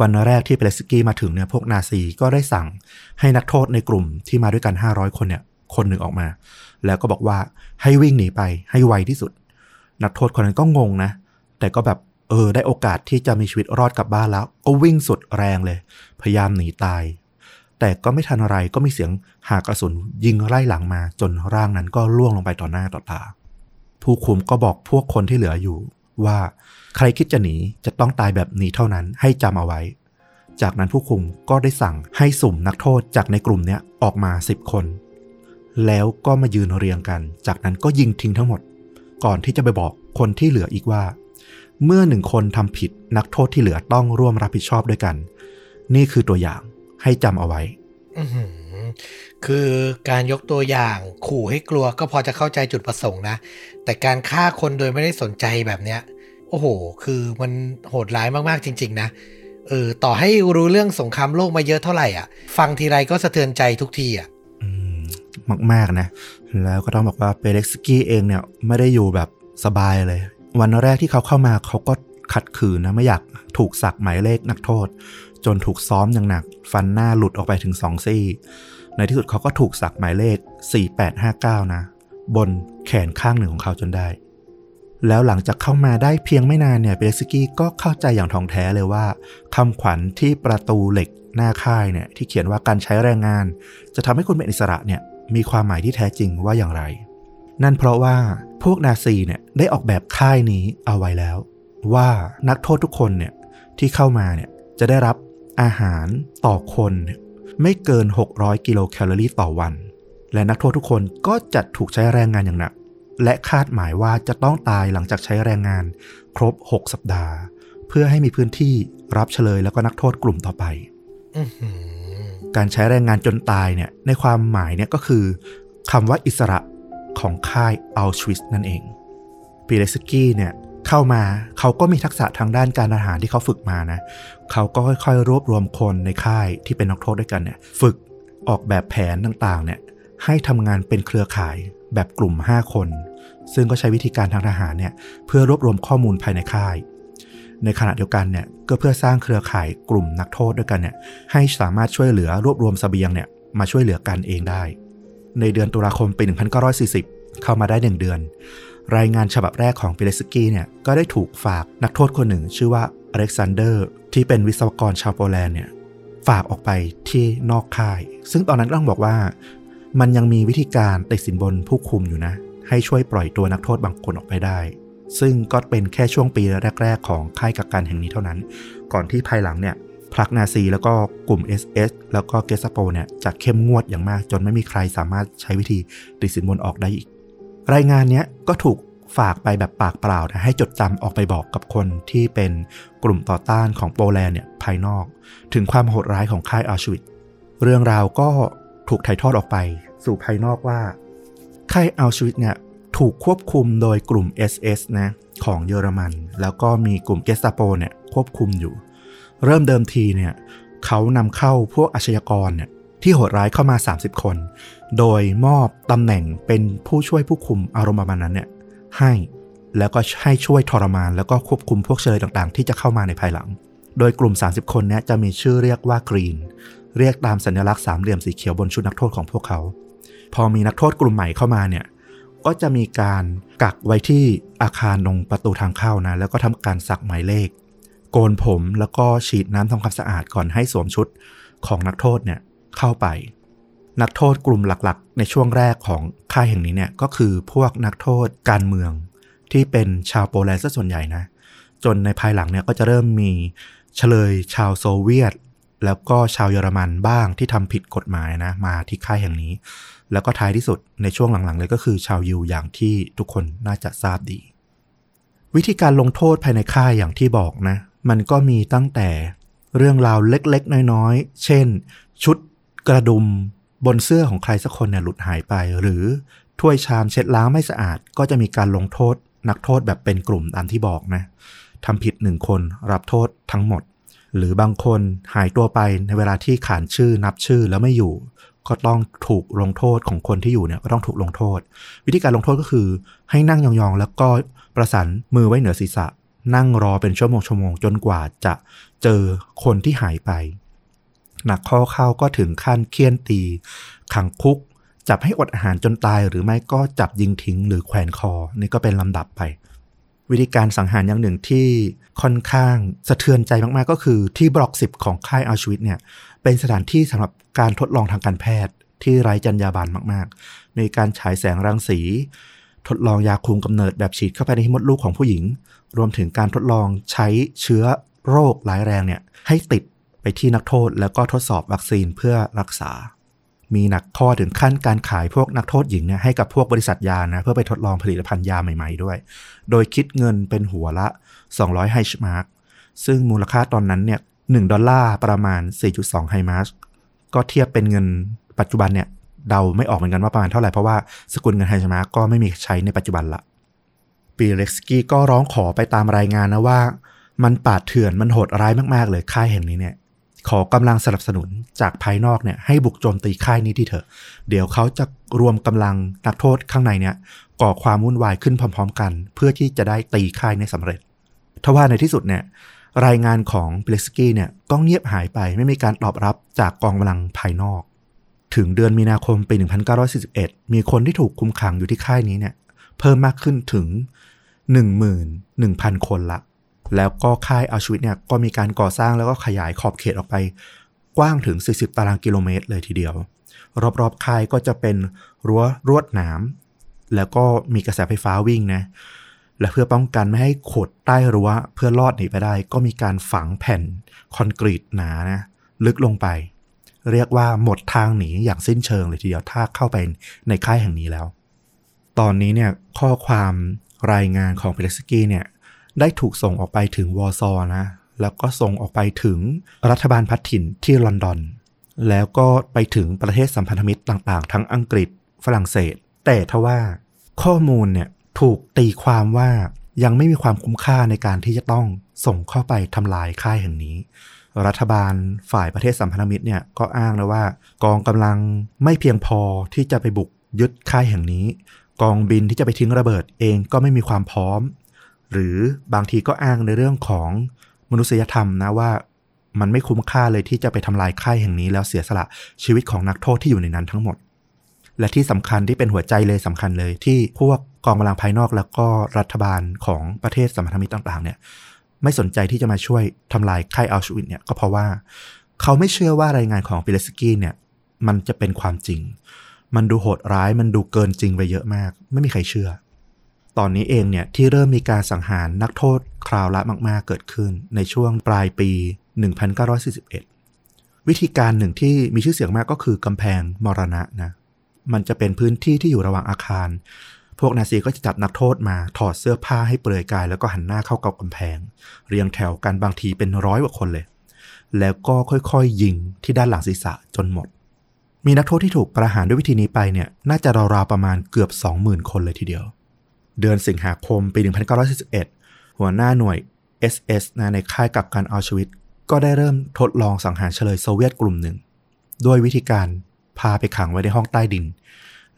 วันแรกที่เปเลสกี้มาถึงเนี่ยพวกนาซีก็ได้สั่งให้นักโทษในกลุ่มที่มาด้วยกัน 500 คนเนี่ยคนหนึ่งออกมา แล้วก็บอกว่าให้วิ่งหนีไปให้ไวที่สุด นักโทษคนนั้นก็งงนะ แต่ก็แบบเออได้โอกาสที่จะมีชีวิตรอดกลับบ้านแล้ว ก็วิ่งสุดแรงเลย พยายามหนีตาย แต่ก็ไม่ทันอะไรก็มีเสียงหากระสุนยิงไล่หลังมาจนร่างนั้นก็ล่วงลงไปต่อหน้าต่อตา ผู้คุมก็บอกพวกคนที่เหลืออยู่ ว่าใครคิดจะหนีจะต้องตายแบบนี้เท่านั้นให้จำเอาไว้ จากนั้นผู้คุมก็ได้สั่งให้สุ่มนักโทษจากในกลุ่มเนี้ยออกมาสิบคน แล้วก็มายืนเรียงกัน จากนั้นก็ยิงทิ้งทั้งหมด ก่อนที่จะไปบอกคนที่เหลืออีกว่าเมื่อหนึ่งคนทำผิดนักโทษที่เหลือต้องร่วมรับผิดชอบด้วยกัน นี่คือตัวอย่างให้จำเอาไว้อื้อหือคือการยกตัวอย่างขู่ให้กลัวก็พอจะเข้าใจจุดประสงค์นะ แต่การฆ่าคนโดยไม่ได้สนใจแบบเนี้ย โอ้โห คือมันโหดร้ายมากๆจริง ๆ นะเออต่อให้รู้เรื่องสงครามโลกมาเยอะเท่าไหร่อะ ฟังทีไรก็สะเทือนใจทุกทีอะอืมมากๆนะ แล้วก็ต้องบอกว่าเปเล็กสกี้เองเนี่ย ไม่ได้อยู่แบบสบายเลย วันแรกที่เขาเข้ามาเขาก็ ขัดขืนนะไม่อยากถูกสักหมายเลขนักโทษ จนถูกซ้อมอย่างหนัก ฟันหน้าหลุดออกไปถึงสองซี่ ในที่สุดเขาก็ถูกสักหมายเลข 4859 นะ บนแขนข้างหนึ่งของเขาจนได้ แล้วหลังจากเข้ามาได้เพียงไม่นานเนี่ยเปเล็กสกี้ก็เข้าใจอย่างท่องแท้เลยว่าคำขวัญที่ประตูเหล็กหน้าค่ายเนี่ยที่เขียนว่าการใช้แรงงาน จะทำให้คุณเป็นอิสระเนี่ยมีความหมายที่แท้จริงว่าอย่างไร นั่นเพราะว่าพวกนาซีเนี่ยได้ออกแบบค่ายนี้เอาไว้แล้ว ว่านักโทษทุกคนเนี่ยที่เข้ามาเนี่ยจะได้รับอาหารต่อคนเนี่ยไม่เกิน 600 กิโลแคลอรี่ต่อวัน และนักโทษทุกคนก็จะถูกใช้แรงงานอย่างหนัก และคาดหมายว่าจะต้องตายหลังจากใช้แรงงานครบ 6 สัปดาห์ เพื่อให้มีพื้นที่รับเฉลยแล้วก็นักโทษกลุ่มต่อไปอื้อหือการใช้แรงงานจนตายเนี่ยในความหมายเนี่ยก็คือคำว่าอิสระของค่ายอัลชวิสนั่นเองปีเลสกี้เนี่ย เข้ามาเขาก็มีทักษะทางด้านการอาหารที่เขาฝึกมานะเขาก็ค่อยๆ รวบรวมคนในค่ายที่เป็นนักโทษด้วยกันเนี่ย ฝึกออกแบบแผนต่างๆ เนี่ยให้ทำงานเป็นเครือข่ายแบบกลุ่ม 5 คน ซึ่งก็ใช้วิธีการทางทหารเนี่ยเพื่อรวบรวมข้อมูลภายในค่าย ในขณะเดียวกันเนี่ยก็เพื่อสร้างเครือข่ายกลุ่มนักโทษด้วยกันเนี่ยให้สามารถช่วยเหลือรวบรวมเสบียงเนี่ยมาช่วยเหลือกันเองได้ ในเดือนตุลาคมปี 1940 เข้ามาได้ 1 เดือน รายงานฉบับแรกของปิเลสกี้เนี่ยก็ได้ถูกฝากนักโทษคนหนึ่ง ชื่อว่าอเล็กซานเดอร์ที่เป็นวิศวกรชาวโปแลนด์เนี่ยฝากออกไปที่นอกค่าย ซึ่งตอนนั้นต้องบอกว่า มันยังมีวิธีการติดสินบนผู้คุมอยู่นะ ให้ช่วยปล่อยตัวนักโทษบางคนออกไปได้ ซึ่งก็เป็นแค่ช่วงปีแรก ๆ ของค่ายกักกันแห่งนี้เท่านั้น ก่อนที่ภายหลังเนี่ยพรรคนาซีแล้วก็กลุ่ม SS แล้วก็เกสตาโปเนี่ยจะเข้มงวดอย่างมากจนไม่มีใครสามารถใช้วิธีติดสินบนออกได้อีก รายงานเนี้ยก็ถูกฝากไปแบบปากเปล่านะให้จดจำออกไปบอกกับคนที่เป็นกลุ่มต่อต้านของโปแลนด์เนี่ยภายนอก ถึงความโหดร้ายของค่ายอัลชวิตเรื่องราวก็ถูกถ่ายทอดออกไป สู่ภายนอกว่าค่ายอัลชวิตเนี่ยถูกควบคุมโดยกลุ่ม SS นะของเยอรมัน แล้วก็มีกลุ่มเกสตาโปเนี่ยควบคุมอยู่ เริ่มเดิมทีเนี่ยเขานำเข้าพวกอาชญากรเนี่ยที่โหดร้ายเข้ามา 30 คน โดยมอบตำแหน่งเป็นผู้ช่วยผู้คุมอารมณ์ประมาณนั้นเนี่ยให้แล้วก็ให้ช่วยทรมาน แล้วก็ควบคุมพวกเชยต่างๆ ที่จะเข้ามาในภายหลัง โดยกลุ่ม 30 คนนี้จะมีชื่อเรียกว่ากรีน เรียกตามสัญลักษณ์สามเหลี่ยมสีเขียวบนชุดนักโทษของพวกเขา พอมีนักโทษกลุ่มใหม่เข้ามาเนี่ยก็จะมีการกักไว้ที่อาคารตรงประตูทางเข้านะแล้วก็ทำการสักหมายเลข โกนผมแล้วก็ฉีดน้ำทำความสะอาดก่อนให้สวมชุดของนักโทษเนี่ยเข้าไป นักโทษกลุ่มหลักๆ ในช่วงแรกของค่ายแห่งนี้เนี่ยก็คือพวกนักโทษการเมืองที่เป็นชาวโปแลนด์ซะส่วนใหญ่นะ จนในภายหลังเนี่ยก็จะเริ่มมีเฉลยชาวโซเวียต แล้วก็ชาวเยอรมันบ้างที่ทำผิดกฎหมายนะมาที่ค่ายแห่งนี้ แล้วก็ท้ายที่สุดในช่วงหลังๆ เลยก็คือชาวยิวอย่างที่ทุกคนน่าจะทราบดี วิธีการลงโทษภายในค่ายอย่างที่บอกนะ มันก็มีตั้งแต่เรื่องราวเล็กๆ น้อยๆ เช่น ชุดกระดุม บนเสื้อของใครสักคนเนี่ยหลุดหายไป หรือถ้วยชามเช็ดล้างไม่สะอาด ก็จะมีการลงโทษ นักโทษแบบเป็นกลุ่มตามที่บอกนะทำผิดหนึ่งคนรับโทษทั้งหมด หรือบางคนหายตัวไปในเวลาที่ขานชื่อนับชื่อแล้วไม่อยู่ ก็ต้องถูกลงโทษของคนที่อยู่เนี่ยก็ต้องถูกลงโทษ วิธีการลงโทษก็คือ ให้นั่งยองๆ แล้วก็ประสานมือไว้เหนือศีรษะ นั่งรอเป็นชั่วโมงชั่วโมงจนกว่าจะเจอคนที่หายไป หนักข้อเข้าก็ถึงขั้นเคี่ยนตี ขังคุก จับให้อดอาหารจนตายหรือไม่ก็จับยิงทิ้งหรือแขวนคอ นี่ก็เป็นลำดับไป วิธีการสังหารอย่างหนึ่งที่ค่อนข้างสะเทือนใจมากๆ ก็คือที่บล็อกสิบของค่ายอัลชวิตเนี่ยเป็นสถานที่สำหรับการทดลองทางการแพทย์ที่ไร้จรรยาบรรณมากๆในการฉายแสงรังสี ทดลองยาคุมกำเนิดแบบฉีดเข้าไปในมดลูกของผู้หญิง รวมถึงการทดลองใช้เชื้อโรคร้ายแรงเนี่ยให้ติด ไปที่นักโทษแล้วก็ทดสอบวัคซีนเพื่อรักษา มีหนักข้อถึงขั้นการขายพวกนักโทษหญิงเนี่ยให้กับพวกบริษัทยานะเพื่อไปทดลองผลิตภัณฑ์ยาใหม่ๆด้วย โดยคิดเงินเป็นหัวละ 200ไฮชมาร์กซึ่งมูลค่าตอนนั้นเนี่ย1ดอลลาร์ประมาณ 4.2ไรชส์มาร์กก็เทียบเป็นเงินปัจจุบันเนี่ยเดาไม่ออกเหมือนกันว่าประมาณเท่าไหร่เพราะว่าสกุลเงินไรชส์มาร์กก็ไม่มีใช้ในปัจจุบันละปิเลคสกี้ก็ร้องขอไปตามรายงานนะว่า มันป่าเถื่อนมันโหดร้ายมากๆเลยค่ายแห่งนี้เนี่ย ขอกำลังสนับสนุนจากภายนอกเนี่ยให้บุกโจมตีค่ายนี้ทีเถอะ เดี๋ยวเขาจะรวมกำลังนักโทษข้างในเนี่ยก่อความวุ่นวายขึ้นพร้อม ๆ กัน เพื่อที่จะได้ตีค่ายให้สำเร็จทว่าในที่สุดเนี่ยรายงานของเบลสกี้เนี่ยก็เงียบหายไปไม่มีการตอบรับจากกองกำลังภายนอก ถึงเดือนมีนาคมปี 1941 มีคนที่ถูกคุมขังอยู่ที่ค่ายนี้เนี่ยเพิ่มมากขึ้นถึง 11,000 คนละ แล้วก็ค่ายอัลชวิตเนี่ยก็มีการก่อสร้างแล้วก็ขยายขอบเขตออกไป กว้างถึง 40 ตารางกิโลเมตรเลยทีเดียว รอบๆค่ายก็จะเป็นรั้วรวดหนาม แล้วก็มีกระแสไฟฟ้าวิ่งนะและเพื่อป้องกันไม่ให้ขดใต้รั้วเพื่อลอดหนีไปได้ ก็มีการฝังแผ่นคอนกรีตหนานะลึกลงไป เรียกว่าหมดทางหนีอย่างสิ้นเชิงเลยทีเดียวถ้าเข้าไปในค่ายแห่งนี้แล้ว ตอนนี้เนี่ยข้อความรายงานของเปเลสกี้เนี่ย ได้ถูกส่งออกไปถึงวอร์ซอนะ แล้วก็ส่งออกไปถึงรัฐบาลพัฒถิ่นที่ลอนดอน แล้วก็ไปถึงประเทศสัมพันธมิตรต่างๆ ทั้งอังกฤษฝรั่งเศส แต่ทว่าข้อมูลเนี่ยถูกตีความว่ายังไม่มีความคุ้มค่าในการที่จะต้องส่งเข้าไปทำลายค่ายแห่งนี้ รัฐบาลฝ่ายประเทศสัมพันธมิตรเนี่ยก็อ้างนะว่า กองกำลังไม่เพียงพอที่จะไปบุกยึดค่ายแห่งนี้ กองบินที่จะไปทิ้งระเบิดเองก็ไม่มีความพร้อม หรือบางทีก็อ้างในเรื่องของมนุษยธรรมนะว่ามันไม่คุ้มค่าเลยที่จะไปทำลายค่ายแห่งนี้แล้วเสียสละชีวิตของนักโทษที่อยู่ในนั้นทั้งหมด และที่สำคัญที่เป็นหัวใจเลยสำคัญเลยที่พวกกองกำลังภายนอกแล้วก็รัฐบาลของประเทศสมพันธมิตรต่างๆเนี่ยไม่สนใจที่จะมาช่วยทำลายค่ายอัลชวิตเนี่ยก็เพราะว่า เขาไม่เชื่อว่ารายงานของปิเลสกี้เนี่ยมันจะเป็นความจริง มันดูโหดร้ายมันดูเกินจริงไปเยอะมาก ไม่มีใครเชื่อ ตอนนี้เองเนี่ยที่เริ่มมีการสังหารนักโทษคราวละมากๆเกิดขึ้นในช่วงปลายปี 1941 วิธีการหนึ่งที่มีชื่อเสียงมากก็คือกำแพงมรณะนะมันจะเป็นพื้นที่ที่อยู่ระหว่างอาคาร พวกนาซีก็จะจับนักโทษมาถอดเสื้อผ้าให้เปลือยกาย แล้วก็หันหน้าเข้ากับกำแพง เรียงแถวกันบางทีเป็นร้อยกว่าคนเลย แล้วก็ค่อยๆ ยิงที่ด้านหลังศีรษะจนหมด มีนักโทษที่ถูกประหารด้วยวิธีนี้ไปเนี่ยน่าจะราวๆประมาณเกือบ 20,000 คนเลยทีเดียว เดือนสิงหาคมปี 1941 หัวหน้าหน่วย SS นะในค่ายกับการเอัลชวิต ก็ได้เริ่มทดลองสังหารเฉลยโซเวียตกลุ่มหนึ่ง ด้วยวิธีการพาไปขังไว้ในห้องใต้ดิน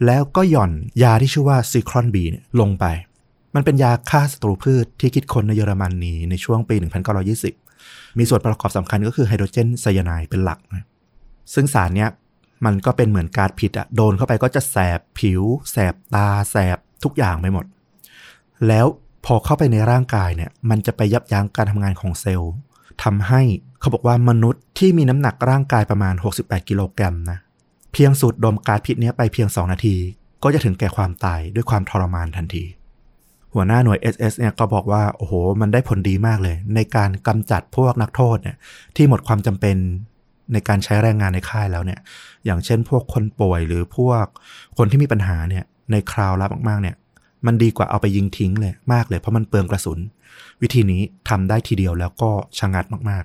แล้วก็หย่อนยาที่ชื่อว่าซีครอนบีลงไป มันเป็นยาฆ่าศัตรูพืชที่คิดค้นในเยอรมนนีในช่วงปี 1920 มีส่วนประกอบสำคัญก็คือไฮโดรเจนไซยาไนด์เป็นหลักนะซึ่งสารเนี้ยมันก็เป็นเหมือนการผิดอะโดนเข้าไปก็จะแสบผิว แสบตา แสบทุกอย่างไปหมด แล้วพอเข้าไปในร่างกายเนี่ย มันจะไปยับยั้งการทำงานของเซลล์ทำให้เขาบอกว่ามนุษย์ที่มีน้ำหนักร่างกายประมาณ 68 กิโลกรัมนะ เพียงสูดดมก๊าซพิษนี้ไปเพียง 2 นาที ก็จะถึงแก่ความตายด้วยความทรมานทันที หัวหน้าหน่วย SS เนี่ยก็บอกว่าโอ้โห มันได้ผลดีมากเลย ในการกำจัดพวกนักโทษเนี่ยที่หมดความจำเป็นในการใช้แรงงานในค่ายแล้วเนี่ย อย่างเช่นพวกคนป่วยหรือพวกคนที่มีปัญหาเนี่ยในคราวรับมากๆเนี่ย มันดีกว่าเอาไปยิงทิ้งเลยมากเลยเพราะมันเปลืองกระสุน วิธีนี้ทำได้ทีเดียวแล้วก็ชะงัดมาก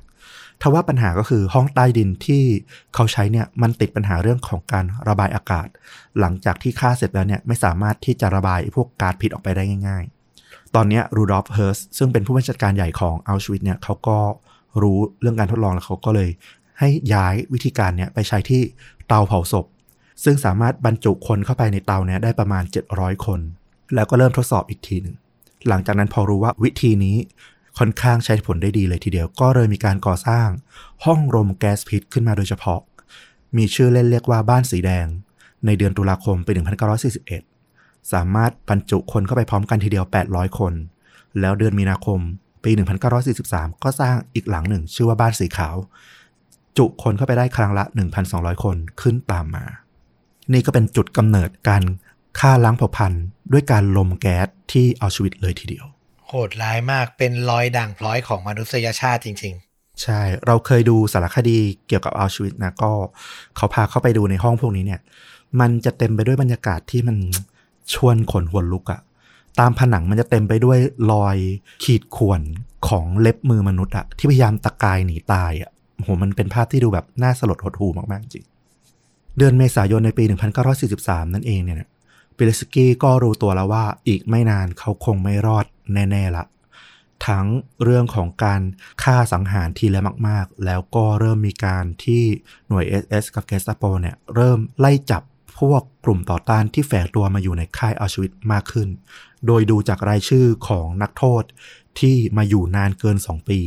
ทว่าปัญหาก็คือห้องใต้ดินที่เขาใช้เนี่ยมันติดปัญหาเรื่องของการระบายอากาศ หลังจากที่ฆ่าเสร็จแล้วเนี่ยไม่สามารถที่จะระบายพวกก๊าซพิษออกไปได้ง่าย ๆ ตอนนี้รูดอล์ฟเฮิสส์ซึ่งเป็นผู้บัญชาการใหญ่ของเอาชวิตซ์เนี่ยเขาก็รู้เรื่องการทดลองแล้วเขาก็เลย ให้ย้ายวิธีการเนี่ยไปใช้ที่เตาเผาศพซึ่งสามารถบรรจุคนเข้าไปในเตาเนี่ยได้ประมาณ 700 คน แล้วก็เริ่มทดสอบอีกทีหนึ่ง หลังจากนั้นพอรู้ว่าวิธีนี้ค่อนข้างใช้ผลได้ดีเลยทีเดียว ก็เลยมีการก่อสร้างห้องรมแก๊สพิษขึ้นมาโดยเฉพาะ มีชื่อเล่นเรียกว่าบ้านสีแดง ในเดือนตุลาคมปี 1941 สามารถบรรจุคนเข้าไปพร้อมกันทีเดียว 800 คน แล้วเดือนมีนาคมปี 1943 ก็สร้างอีกหลังหนึ่ง ชื่อว่าบ้านสีขาว จุคนเข้าไปได้ครั้งละ 1,200 คนขึ้นตามมา นี่ก็เป็นจุดกำเนิดการ ฆ่าล้างเผ่าพันธุ์ด้วยการลมแก๊สที่เอาชีวิตเลยทีเดียว โหดร้ายมากเป็นรอยด่างพร้อยของมนุษยชาติจริงใช่ เราเคยดูสารคดีเกี่ยวกับอัลชวิตนะก็ เขาพาเข้าไปดูในห้องพวกนี้เนี่ย มันจะเต็มไปด้วยบรรยากาศที่มันชวนขนหัวลุกอะตามผนังมันจะเต็มไปด้วยรอยขีดข่วนของเล็บมือมนุษย์อะที่พยายามตะกายหนีตายอะโหมันเป็นภาพที่ดูแบบน่าสลดหดหู่มากๆจริง เดือนเมษายนในปี 1943 นั่นเองเนี่ย เบลสกี้ก็รู้ตัวแล้วว่าอีกไม่นานเขาคงไม่รอดแน่ ๆละทั้งเรื่องของการฆ่าสังหารทีละมาก ๆ แล้วก็เริ่มมีการที่หน่วย SS กับเกสตาโปเนี่ยเริ่มไล่จับพวกกลุ่มต่อต้านที่แฝงตัวมาอยู่ในค่ายอัลชวิตมากขึ้น โดยดูจากรายชื่อของนักโทษที่มาอยู่นานเกิน 2 ปี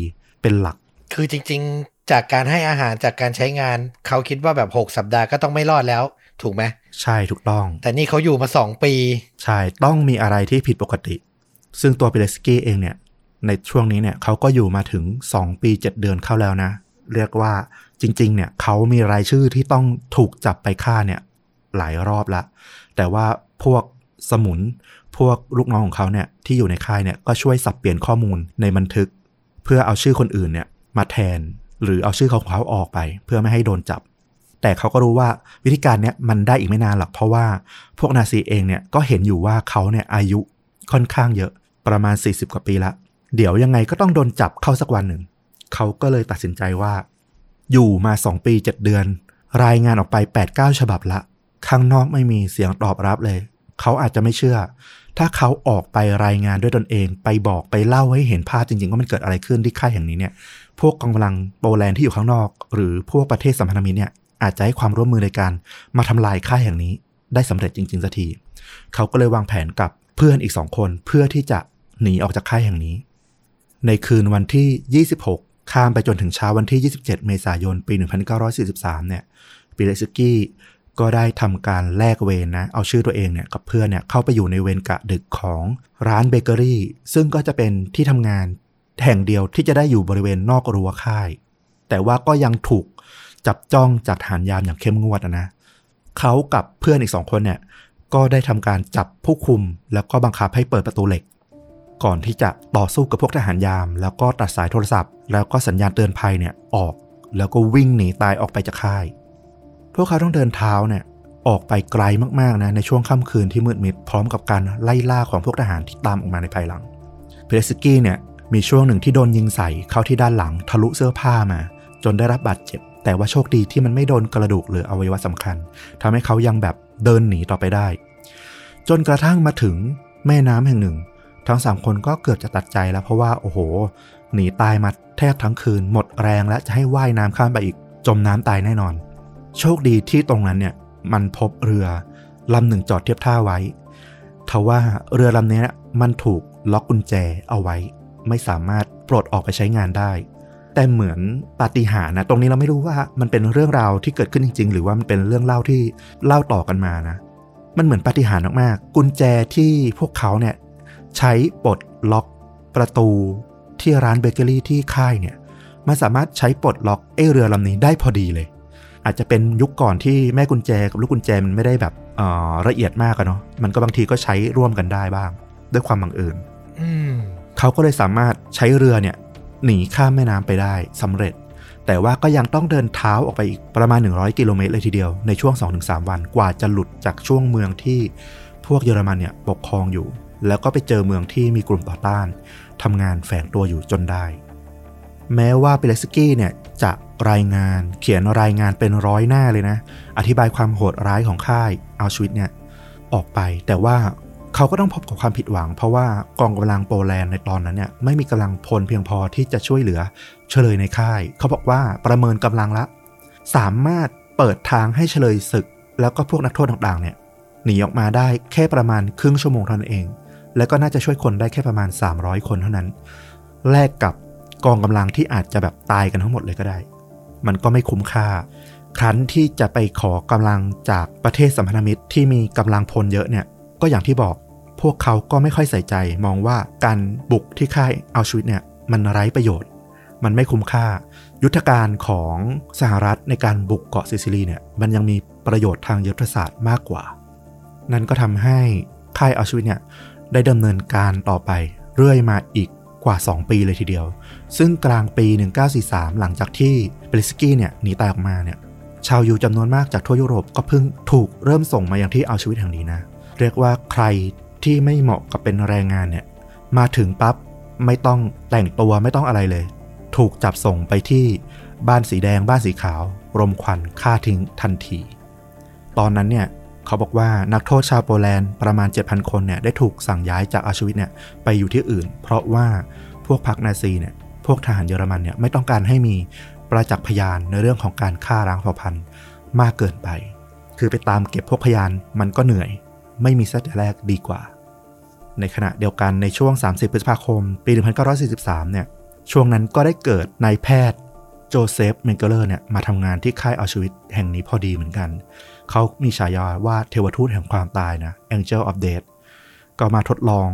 เป็นหลัก คือจริง ๆ จากการให้อาหารจากการใช้งาน เขาคิดว่าแบบ 6 สัปดาห์ก็ต้องไม่รอดแล้ว ถูกไหมใช่ถูกต้อง แต่นี่เขาอยู่มา2ปี ใช่ต้องมีอะไรที่ผิดปกติ ซึ่งตัวเปเลสกี้เองเนี่ย ในช่วงนี้เนี่ยเขาก็อยู่มาถึง 2 ปี 7 เดือนเข้าแล้วนะ เรียกว่าจริง ๆ เนี่ยเขามีรายชื่อที่ต้องถูกจับไปฆ่าเนี่ยหลายรอบละ แต่ว่าพวกสมุนพวกลูกน้องของเขาเนี่ยที่อยู่ในค่ายเนี่ยก็ช่วยสับเปลี่ยนข้อมูลในบันทึก เพื่อเอาชื่อคนอื่นเนี่ยมาแทน หรือเอาชื่อของเขาออกไป เพื่อไม่ให้โดนจับ แต่เขาก็รู้ว่าวิธีการเนี้ยมันได้อีกไม่นานหรอก เพราะว่าพวกนาซีเองเนี่ยก็เห็นอยู่ว่าเขาเนี่ยอายุค่อนข้างเยอะประมาณ 40 กว่าปีละ เดี๋ยวยังไงก็ต้องโดนจับเข้าสักวันหนึ่ง เขาก็เลยตัดสินใจว่า อยู่มา 2 ปี 7 เดือน รายงานออกไป 8-9 ฉบับละ ข้างนอกไม่มีเสียงตอบรับเลย เขาอาจจะไม่เชื่อ ถ้าเขาออกไปรายงานด้วยตนเอง ไปบอกไปเล่าให้เห็นภาพจริงๆว่ามันเกิดอะไรขึ้นที่ค่ายแห่งนี้เนี่ย พวกกองกำลังโปแลนด์ที่อยู่ข้างนอก หรือพวกประเทศสัมพันธมิตรเนี่ย อาจจะให้ความร่วมมือในการมาทำลายค่ายแห่งนี้ ได้สำเร็จจริงๆสักทีเขาก็เลยวางแผนกับเพื่อนอีกสองคนเพื่อที่จะหนีออกจากค่ายแห่งนี้ ในคืนวันที่ 26 ข้ามไปจนถึงเช้าวันที่ 27 เมษายน ปี 1943 เนี่ยปิเลสกี้ก็ได้ทำการแลกเวรนะ เอาชื่อตัวเองเนี่ยกับเพื่อนเนี่ยเข้าไปอยู่ในเวรกะดึกของร้านเบเกอรี่ ซึ่งก็จะเป็นที่ทำงานแห่งเดียวที่จะได้อยู่บริเวณนอกรั้วค่าย แต่ว่าก็ยังถูก จับจ้องจากฐานยามอย่างเข้มงวดนะเขากับเพื่อนอีกสองคนเนี่ยก็ได้ทำการจับผู้คุม แล้วก็บังคับให้เปิดประตูเหล็ก ก่อนที่จะต่อสู้กับพวกทหารยาม แล้วก็ตัดสายโทรศัพท์ แล้วก็สัญญาณเตือนภัยเนี่ยออก แล้วก็วิ่งหนีตายออกไปจากค่าย พวกเขาต้องเดินเท้าเนี่ยออกไปไกลมากๆนะในช่วงค่ำคืนที่มืดมิดพร้อมกับการไล่ล่าของพวกทหารที่ตามออกมาในภายหลังเพลสกี้เนี่ยมีช่วงหนึ่งที่โดนยิงใส่เข้าที่ด้านหลังทะลุเสื้อผ้ามา จนได้รับบาดเจ็บ แต่ว่าโชคดีที่มันไม่โดนกระดูกหรืออวัยวะสำคัญทำให้เขายังแบบเดินหนีต่อไปได้ จนกระทั่งมาถึงแม่น้ำแห่งหนึ่ง ทั้งสามคนก็เกือบจะตัดใจแล้วเพราะว่าโอ้โห หนีตายมาแทบทั้งคืน หมดแรงและจะให้ว่ายน้ำข้ามไปอีก จมน้ำตายแน่นอน โชคดีที่ตรงนั้นเนี่ยมันพบเรือลำหนึ่งจอดเทียบท่าไว้ทว่าเรือลำนี้มันถูกล็อกกุญแจเอาไว้ ไม่สามารถปลดออกไปใช้งานได้ แต่เหมือนปาฏิหาริย์นะตรงนี้เราไม่รู้ว่ามันเป็นเรื่องราวที่เกิดขึ้นจริง ๆ หรือว่ามันเป็นเรื่องเล่าที่เล่าต่อกันมานะ มันเหมือนปาฏิหาริย์มากๆกุญแจที่พวกเขาเนี่ยใช้ปลดล็อกประตูที่ร้านเบเกอรี่ที่ค่ายเนี่ยมันสามารถใช้ปลดล็อกไอ้เรือลำนี้ได้พอดีเลย อาจจะเป็นยุคก่อนที่แม่กุญแจกับลูกกุญแจมันไม่ได้แบบเอ่อละเอียดมากอะเนาะมันก็บางทีก็ใช้ร่วมกันได้บ้าง ด้วยความบังเอิญอืมเขาก็เลยสามารถใช้เรือเนี่ย หนีข้ามแม่น้ำไปได้สำเร็จ แต่ว่าก็ยังต้องเดินเท้าออกไปอีกประมาณ 100 กิโลเมตรเลยทีเดียวในช่วง 2-3 วันกว่าจะหลุดจากช่วงเมืองที่พวกเยอรมันเนี่ยปกครองอยู่ แล้วก็ไปเจอเมืองที่มีกลุ่มต่อต้านทำงานแฝงตัวอยู่จนได้ แม้ว่าเปเลสกี้เนี่ยจะรายงานเขียนรายงานเป็นร้อยหน้าเลยนะ อธิบายความโหดร้ายของค่ายอัลชวิตเนี่ยออกไปแต่ว่า เขาก็ต้องพบกับความผิดหวัง เพราะว่ากองกำลังโปแลนด์ในตอนนั้นเนี่ยไม่มีกำลังพลเพียงพอที่จะช่วยเหลือเฉลยในค่าย เขาบอกว่าประเมินกำลังละ สามารถเปิดทางให้เฉลยศึก แล้วก็พวกนักโทษต่างๆเนี่ยหนีออกมาได้แค่ประมาณครึ่งชั่วโมงเท่านั้นเอง แล้วก็น่าจะช่วยคนได้แค่ประมาณ 300 คนเท่านั้น แลกกับกองกำลังที่อาจจะแบบตายกันทั้งหมดเลยก็ได้ มันก็ไม่คุ้มค่า ครั้นที่จะไปขอกำลังจากประเทศสัมพันธมิตรที่มีกำลังพลเยอะเนี่ย ก็อย่างที่บอก พวกเขาก็ไม่ค่อยใส่ใจ มองว่าการบุกที่ค่ายเอัลชวิตเนี่ยมันไร้ประโยชน์ มันไม่คุ้มค่า ยุทธการของสหรัฐในการบุกเกาะซิซิลีเนี่ยมันยังมีประโยชน์ทางยุทธศาสตร์มากกว่า นั่นก็ทำให้ค่ายเอัลชวิตเนี่ยได้ดำเนินการต่อไปเรื่อยมาอีกกว่า 2 ปีเลยทีเดียว ซึ่งกลางปี 1943 หลังจากที่เบลิสกี้เนี่ยหนีตายออกมาเนี่ยชาวยูจำนวนมากจากทั่วยุโรปก็เพิ่งถูกเริ่มส่งมาอย่างที่เอาชีวิตแห่งนี้นะ เรียกว่าใครที่ไม่เหมาะกับเป็นแรงงานเนี่ย มาถึงปั๊บไม่ต้องแต่งตัวไม่ต้องอะไรเลย ถูกจับส่งไปที่บ้านสีแดงบ้านสีขาว รมควันฆ่าทิ้งทันที ตอนนั้นเนี่ยเขาบอกว่านักโทษชาวโปแลนด์ประมาณ 7,000 คนเนี่ยได้ถูกสั่งย้ายจากอาชวิตเนี่ยไปอยู่ที่อื่น เพราะว่าพวกพรรคนาซีเนี่ยพวกทหารเยอรมันเนี่ยไม่ต้องการให้มีประจักษ์พยานในเรื่องของการฆ่าร้างเผ่าพันธุ์มากเกินไป คือไปตามเก็บพวกพยานมันก็เหนื่อย ไม่มีซะแต่แรกดีกว่า ในขณะเดียวกันในช่วง 30 พฤษภาคม ปี 1943 เนี่ย ช่วงนั้นก็ได้เกิดนายแพทย์โจเซฟเมนเกเลอร์เนี่ยมาทำงานที่ค่ายเอาชวิทซ์แห่งนี้พอดีเหมือนกัน เขามีฉายาว่าเทวทูตแห่งความตายนะ Angel of Death ก็มาทดลอง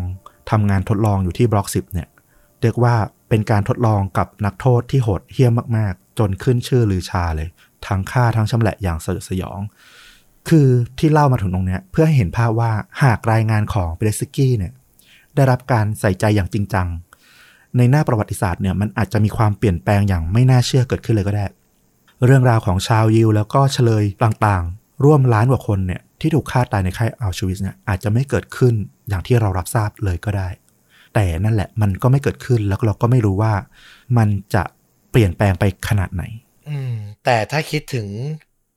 ทำงานทดลองอยู่ที่บล็อก 10 เนี่ย เรียกว่าเป็นการทดลองกับนักโทษที่โหดเหี้ยมมาก ๆ จนขึ้นชื่อลือชาเลย ทั้งฆ่าทั้งชำแหละอย่างสยดสยอง คือที่เล่ามาถึงตรงนี้เพื่อให้เห็นภาพว่าหากรายงานของเปเรสกี้เนี่ยได้รับการใส่ใจอย่างจริงจัง ในหน้าประวัติศาสตร์เนี่ยมันอาจจะมีความเปลี่ยนแปลงอย่างไม่น่าเชื่อเกิดขึ้นเลยก็ได้ เรื่องราวของชาวยิวแล้วก็เฉลยต่างๆ ร่วมล้านกว่าคนเนี่ยที่ถูกฆ่าตายในค่ายอัลชวิสเนี่ยอาจจะไม่เกิดขึ้นอย่างที่เรารับทราบเลยก็ได้ แต่นั่นแหละมันก็ไม่เกิดขึ้นแล้วเราก็ไม่รู้ว่ามันจะเปลี่ยนแปลงไปขนาดไหนอืมแต่ถ้าคิดถึง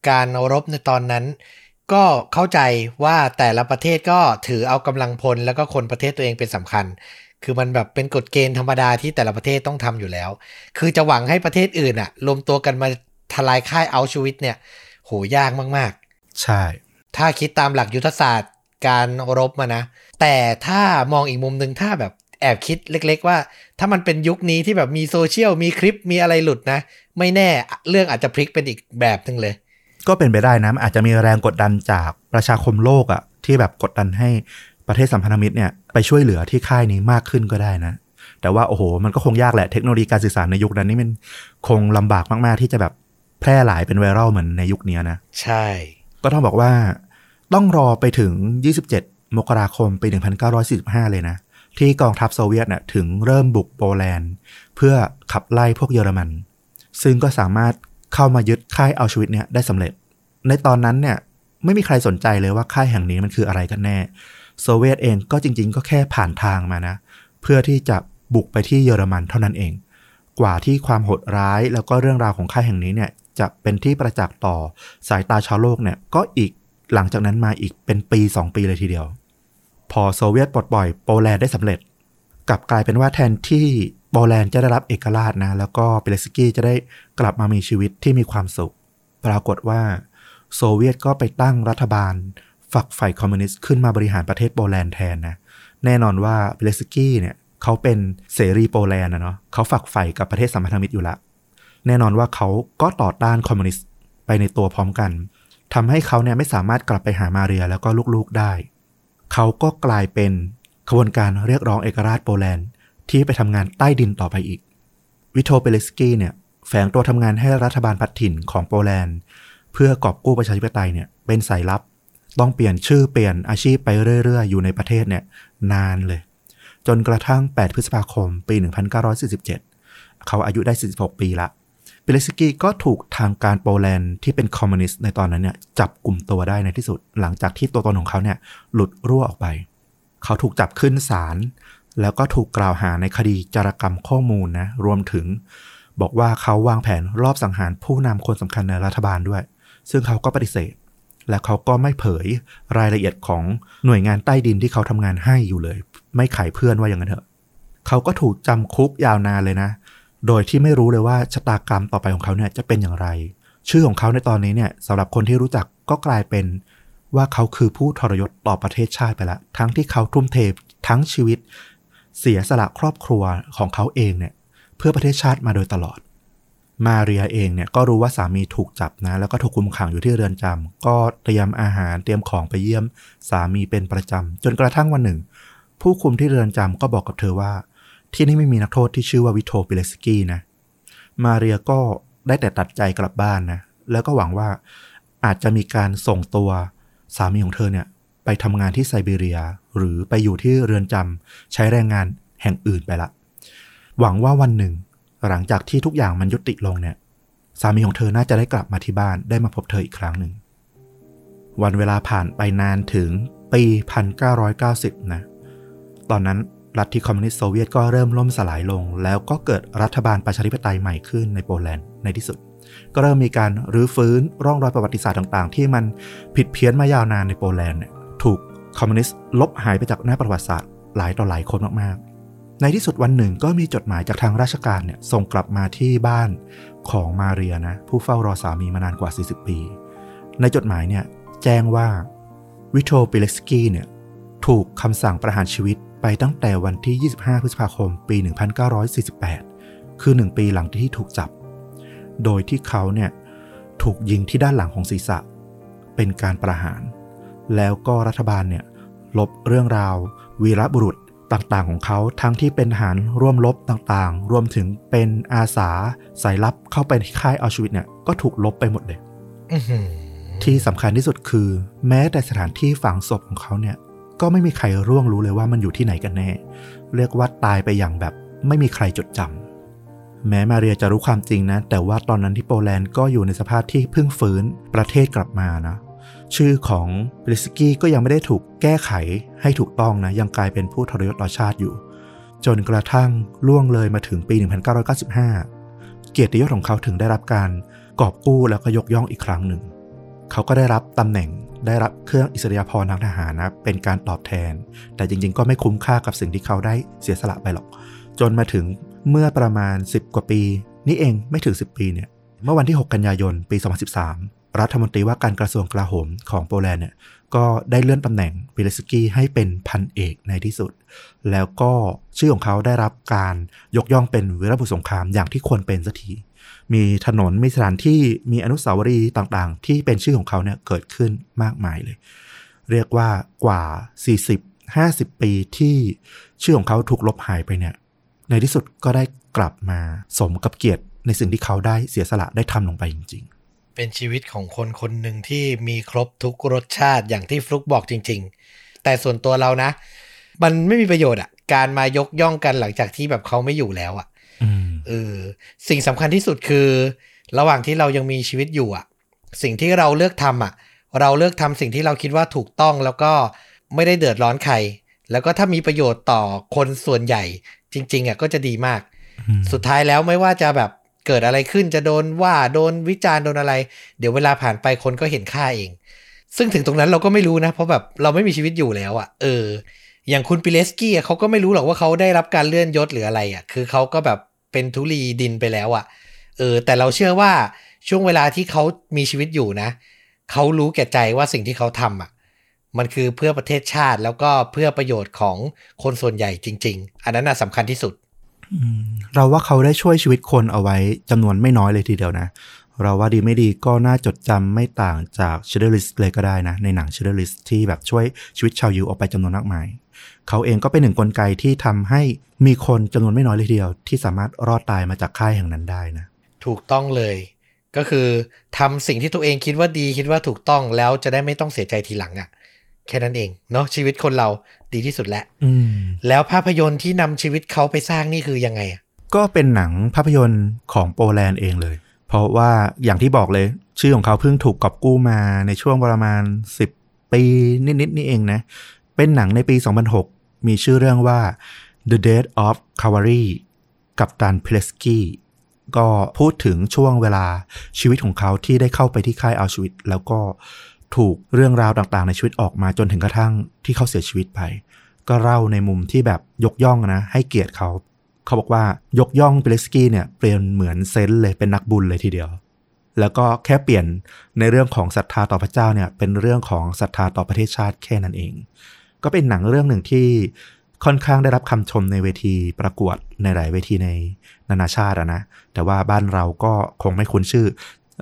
การรบในตอนนั้น ก็เข้าใจว่าแต่ละประเทศก็ถือเอากำลังพลแล้วก็คนประเทศตัวเองเป็นสำคัญ คือมันแบบเป็นกฎเกณฑ์ธรรมดาที่แต่ละประเทศต้องทำอยู่แล้ว คือจะหวังให้ประเทศอื่นอะรวมตัวกันมาทลายค่ายเอาชูวิตเนี่ย โหยากมากใช่ๆถ้าคิดตามหลักยุทธศาสตร์การรบมานะ แต่ถ้ามองอีกมุมหนึ่งถ้าแบบแอบคิดเล็ก ๆ ว่า ถ้ามันเป็นยุคนี้ที่แบบมีโซเชียลมีคลิปมีอะไรหลุดนะ ไม่แน่เรื่องอาจจะพลิกเป็นอีกแบบหนึ่งเลย ก็เป็นไปได้นะอาจจะมีแรงกดดันจากประชาคมโลกอะที่แบบกดดันให้ประเทศสัมพันธมิตรเนี่ยไปช่วยเหลือที่ค่ายนี้มากขึ้นก็ได้นะ แต่ว่าโอ้โห มันก็คงยากแหละเทคโนโลยีการสื่อสารในยุคนั้นนี่มันคงลำบากมากๆ ที่จะแบบแพร่หลายเป็นไวรัลเหมือนในยุคนี้นะ ใช่ ก็ต้องบอกว่าต้องรอไปถึง 27 มกราคมปี 1945 เลยนะ ที่กองทัพโซเวียตเนี่ยถึงเริ่มบุกโปแลนด์ เพื่อขับไล่พวกเยอรมัน ซึ่งก็สามารถเข้ามายึดค่ายเอาชีวิตเนี่ยได้สำเร็จ ในตอนนั้นเนี่ยไม่มีใครสนใจเลยว่าค่ายแห่งนี้มันคืออะไรกันแน่ โซเวียตเองก็จริง ๆ ก็แค่ผ่านทางมานะ เพื่อที่จะบุกไปที่เยอรมันเท่านั้นเอง กว่าที่ความโหดร้ายแล้วก็เรื่องราวของค่ายแห่งนี้เนี่ยจะเป็นที่ประจักษ์ต่อสายตาชาวโลกเนี่ยก็อีกหลังจากนั้นมาอีกเป็นปี 2 ปีเลยทีเดียว พอโซเวียตปลดปล่อยโปแลนด์ได้สำเร็จ กลับกลายเป็นว่าแทนที่โปแลนด์จะได้รับเอกราชนะ แล้วก็เปเลสกี้จะได้กลับมามีชีวิตที่มีความสุข ปรากฏว่า โซเวียตก็ไปตั้งรัฐบาล ฝักใฝ่คอมมิวนิสต์ขึ้นมาบริหารประเทศโปแลนด์แทนนะ แน่นอนว่าเปเลสกี้เนี่ยเขาเป็นเสรีโปแลนด์นะเนาะเขาฝักใฝ่กับประเทศสัมพันธมิตรอยู่ละ แน่นอนว่าเขาก็ต่อต้านคอมมิวนิสต์ไปในตัวพร้อมกันทำให้เขาเนี่ยไม่สามารถกลับไปหามาเรียแล้วก็ลูกๆได้ เขาก็กลายเป็นขบวนการเรียกร้องเอกราชโปแลนด์ ที่ไปทำงานใต้ดินต่อไปอีก วิโทเปเลสกี้เนี่ยแฝงตัวทำงานให้รัฐบาลพัดถิ่นของโปแลนด์ พื่อกอบกู้ประชาธิปไตยเนี่ยเป็นสายลับ ต้องเปลี่ยนชื่อเปลี่ยนอาชีพไปเรื่อยๆ อยู่ในประเทศเนี่ยนานเลย จนกระทั่ง 8 พฤษภาคม ปี 1947 เขาอายุได้ 46 ปีละเปเลสกี้ก็ถูกทางการโปแลนด์ที่เป็นคอมมิวนิสต์ในตอนนั้นเนี่ยจับกลุ่มตัวได้ในที่สุด หลังจากที่ตัวตนของเขาเนี่ยหลุดรั่วออกไป เขาถูกจับขึ้นศาลแล้วก็ถูกกล่าวหาในคดีจารกรรมข้อมูลนะรวมถึงบอกว่าเขาวางแผนรอบสังหารผู้นำคนสำคัญในรัฐบาลด้วย ซึ่งเขาก็ปฏิเสธ และเขาก็ไม่เผยรายละเอียดของหน่วยงานใต้ดินที่เขาทำงานให้อยู่เลย ไม่ขายเพื่อนว่าอย่างนั้นเถอะ เขาก็ถูกจำคุกยาวนานเลยนะ โดยที่ไม่รู้เลยว่าชะตากรรมต่อไปของเขาเนี่ยจะเป็นอย่างไร ชื่อของเขาในตอนนี้เนี่ยสำหรับคนที่รู้จักก็กลายเป็นว่าเขาคือผู้ทรยศต่อประเทศชาติไปแล้วทั้งที่เขาทุ่มเททั้งชีวิต เสียสละครอบครัวของเขาเองเนี่ย เพื่อประเทศชาติมาโดยตลอด มาเรียเองเนี่ยก็รู้ว่าสามีถูกจับนะ แล้วก็ถูกคุมขังอยู่ที่เรือนจำก็เตรียมอาหารเตรียมของไปเยี่ยม สามีเป็นประจำจนกระทั่งวันหนึ่ง ผู้คุมที่เรือนจำก็บอกกับเธอว่า ที่นี่ไม่มีนักโทษที่ชื่อว่าวิโทปิเลสกี้นะ มาเรียก็ได้แต่ตัดใจกลับบ้านนะ แล้วก็หวังว่าอาจจะมีการส่งตัวสามีของเธอเนี่ยไปทำงานที่ไซบีเรีย หรือไปอยู่ที่เรือนจำใช้แรงงานแห่งอื่นไปละ หวังว่าวันหนึ่ง หลังจากที่ทุกอย่างมันยุติลงเนี่ย สามีของเธอน่าจะได้กลับมาที่บ้านได้มาพบเธออีกครั้งหนึ่ง วันเวลาผ่านไปนานถึงปี 1990 นะ ตอนนั้นรัฐที่คอมมิวนิสต์โซเวียตก็เริ่มล่มสลายลง แล้วก็เกิดรัฐบาลประชาธิปไตยใหม่ขึ้นในโปแลนด์ในที่สุด ก็เริ่มมีการรื้อฟื้นร่องรอยประวัติศาสตร์ต่างๆ ที่มันผิดเพี้ยนมายาวนานในโปแลนด์เนี่ยถูกคอมมิวนิสต์ลบหายไปจากหน้าประวัติศาสตร์หลายต่อหลายคนมากๆ ในที่สุดวันหนึ่งก็มีจดหมายจากทางราชการเนี่ยส่งกลับมาที่บ้านของมาเรียนะ ผู้เฝ้ารอสามีมานานกว่า 40 ปี ในจดหมายเนี่ยแจ้งว่าวิโทปิเลสกี้เนี่ยถูกคำสั่งประหารชีวิตไปตั้งแต่วันที่ 25 พฤษภาคม ปี 1948 คือ 1 ปีหลังที่ถูกจับ โดยที่เขาเนี่ยถูกยิงที่ด้านหลังของศีรษะ เป็นการประหาร แล้วก็รัฐบาลเนี่ยลบเรื่องราว วีรบุรุษ ต่างๆของเขาทั้งที่เป็นทหารร่วมรบต่างๆ รวมถึงเป็นอาสาสายลับเข้าไปที่ค่ายอัลชวิตเนี่ยก็ถูกลบไปหมดเลยอื้อหือที่สำคัญที่สุดคือ แม้แต่สถานที่ฝังศพของเขาเนี่ย ก็ไม่มีใครร่วงรู้เลยว่ามันอยู่ที่ไหนกันแน่ เรียกว่าตายไปอย่างแบบไม่มีใครจดจำแม้มาเรียจะรู้ความจริงนะ แต่ว่าตอนนั้นที่โปแลนด์ก็อยู่ในสภาพที่เพิ่งฟื้นประเทศกลับมานะ ชื่อของบริสกี้ก็ยังไม่ได้ถูกแก้ไขให้ถูกต้องนะ ยังกลายเป็นผู้ทรยศต่อชาติอยู่ จนกระทั่งล่วงเลยมาถึงปี 1995 เกียรติยศของเขาถึงได้รับการกอบกู้แล้วก็ยกย่องอีกครั้งหนึ่ง เขาก็ได้รับตำแหน่งได้รับเครื่องอิสริยาภรณ์ทางทหารนะ เป็นการตอบแทน แต่จริงๆ ก็ไม่คุ้มค่ากับสิ่งที่เขาได้เสียสละไปหรอก จนมาถึงเมื่อประมาณ 10 กว่าปี นี่เองไม่ถึง 10 ปีเนี่ย เมื่อวันที่ 6 กันยายน ปี 2013 รัฐมนตรีว่าการกระทรวงกลาโหมของโปแลนด์เนี่ยก็ได้เลื่อนตำแหน่งปิเลสกี้ให้เป็นพันเอกในที่สุด แล้วก็ชื่อของเขาได้รับการยกย่องเป็นวีรบุรุษสงครามอย่างที่ควรเป็นสักทีมีถนนมีสถานที่มีอนุสาวรีย์ต่างๆ ที่เป็นชื่อของเขาเนี่ยเกิดขึ้นมากมายเลย เรียกว่ากว่า 40 50 ปีที่ชื่อของเขาถูกลบหายไปเนี่ยในที่สุดก็ได้กลับมาสมกับเกียรติในสิ่งที่เขาได้เสียสละได้ทำลงไปจริง เป็นชีวิตของคนคนหนึ่งที่มีครบทุกรสชาติอย่างที่ฟลุกบอกจริง ๆ แต่ส่วนตัวเรานะ มันไม่มีประโยชน์อะการมายกย่องกันหลังจากที่แบบเขาไม่อยู่แล้วอะๆอืมเออสิ่งสำคัญที่สุดคือ ระหว่างที่เรายังมีชีวิตอยู่อะสิ่งที่เราเลือกทำอะเราเลือกทำสิ่งที่เราคิดว่าถูกต้องแล้วก็ไม่ได้เดือดร้อนใคร แล้วก็ถ้ามีประโยชน์ต่อคนส่วนใหญ่ จริงๆอะก็จะดีมากอืมสุดท้ายแล้วไม่ว่าจะแบบ เกิดอะไรขึ้นจะโดนว่าโดนวิจารณ์โดนอะไร เดี๋ยวเวลาผ่านไปคนก็เห็นค่าเอง ซึ่งถึงตรงนั้นเราก็ไม่รู้นะ เพราะแบบเราไม่มีชีวิตอยู่แล้วอะ่ะ เออ อย่างคุณปิเลสกี้เขาก็ไม่รู้หรอกว่าเขาได้รับการเลื่อนยศหรืออะไรอะ่ะ คือเขาก็แบบเป็นทุลีดินไปแล้วอะ่ะ เออ แต่เราเชื่อว่าช่วงเวลาที่เขามีชีวิตอยู่นะเขารู้แก่ใจว่าสิ่งที่เขาทำอะมันคือเพื่อประเทศชาติแล้วก็เพื่อประโยชน์ของคนส่วนใหญ่จริง ๆ อันนั้นน่ะสำคัญที่สุด เราว่าเขาได้ช่วยชีวิตคนเอาไว้จำนวนไม่น้อยเลยทีเดียวนะ เราว่าดีไม่ดีก็น่าจดจำไม่ต่างจาก Schindler's List เลยก็ได้นะ ในหนัง Schindler's List ที่แบบช่วยชีวิตชาวยิวออกไปจำนวนมากมาย เขาเองก็เป็นหนึ่งกลไกที่ทำให้มีคนจำนวนไม่น้อยเลยทีเดียว ที่สามารถรอดตายมาจากค่ายแห่งนั้นได้นะ ถูกต้องเลย ก็คือทำสิ่งที่ตัวเองคิดว่าดีคิดว่าถูกต้องแล้วจะได้ไม่ต้องเสียใจทีหลังอ่ะแค่นั้นเองเนาะชีวิตคนเรา ดีที่สุดแล้วอืมแล้วภาพยนตร์ที่นำชีวิตเขาไปสร้างนี่คือยังไงอะก็เป็นหนังภาพยนตร์ของโปแลนด์เองเลย เพราะว่าอย่างที่บอกเลย ชื่อของเขาเพิ่งถูกกอบกู้มาในช่วงประมาณ 10 ปีนิดๆนี่เองนะ เป็นหนังในปี 2006 มีชื่อเรื่องว่า The Death of Cavalry กับตันเพลสกี้ก็พูดถึงช่วงเวลาชีวิตของเขาที่ได้เข้าไปที่ค่ายอัลชวิตแล้วก็ ถูกเรื่องราวต่างๆ ในชีวิตออกมาจนถึงกระทั่งที่เขาเสียชีวิตไป ก็เล่าในมุมที่แบบยกย่องนะให้เกียรติเขาเขาบอกว่ายกย่องเปเลสกี้เนี่ยเปลี่ยนเหมือนเซนต์เลยเป็นนักบุญเลยทีเดียว แล้วก็แค่เปลี่ยนในเรื่องของศรัทธาต่อพระเจ้าเนี่ยเป็นเรื่องของศรัทธาต่อประเทศชาติแค่นั้นเอง ก็เป็นหนังเรื่องหนึ่งที่ค่อนข้างได้รับคำชมในเวทีประกวดในหลายเวทีในนานาชาติอะนะ แต่ว่าบ้านเราก็คงไม่คุ้นชื่อ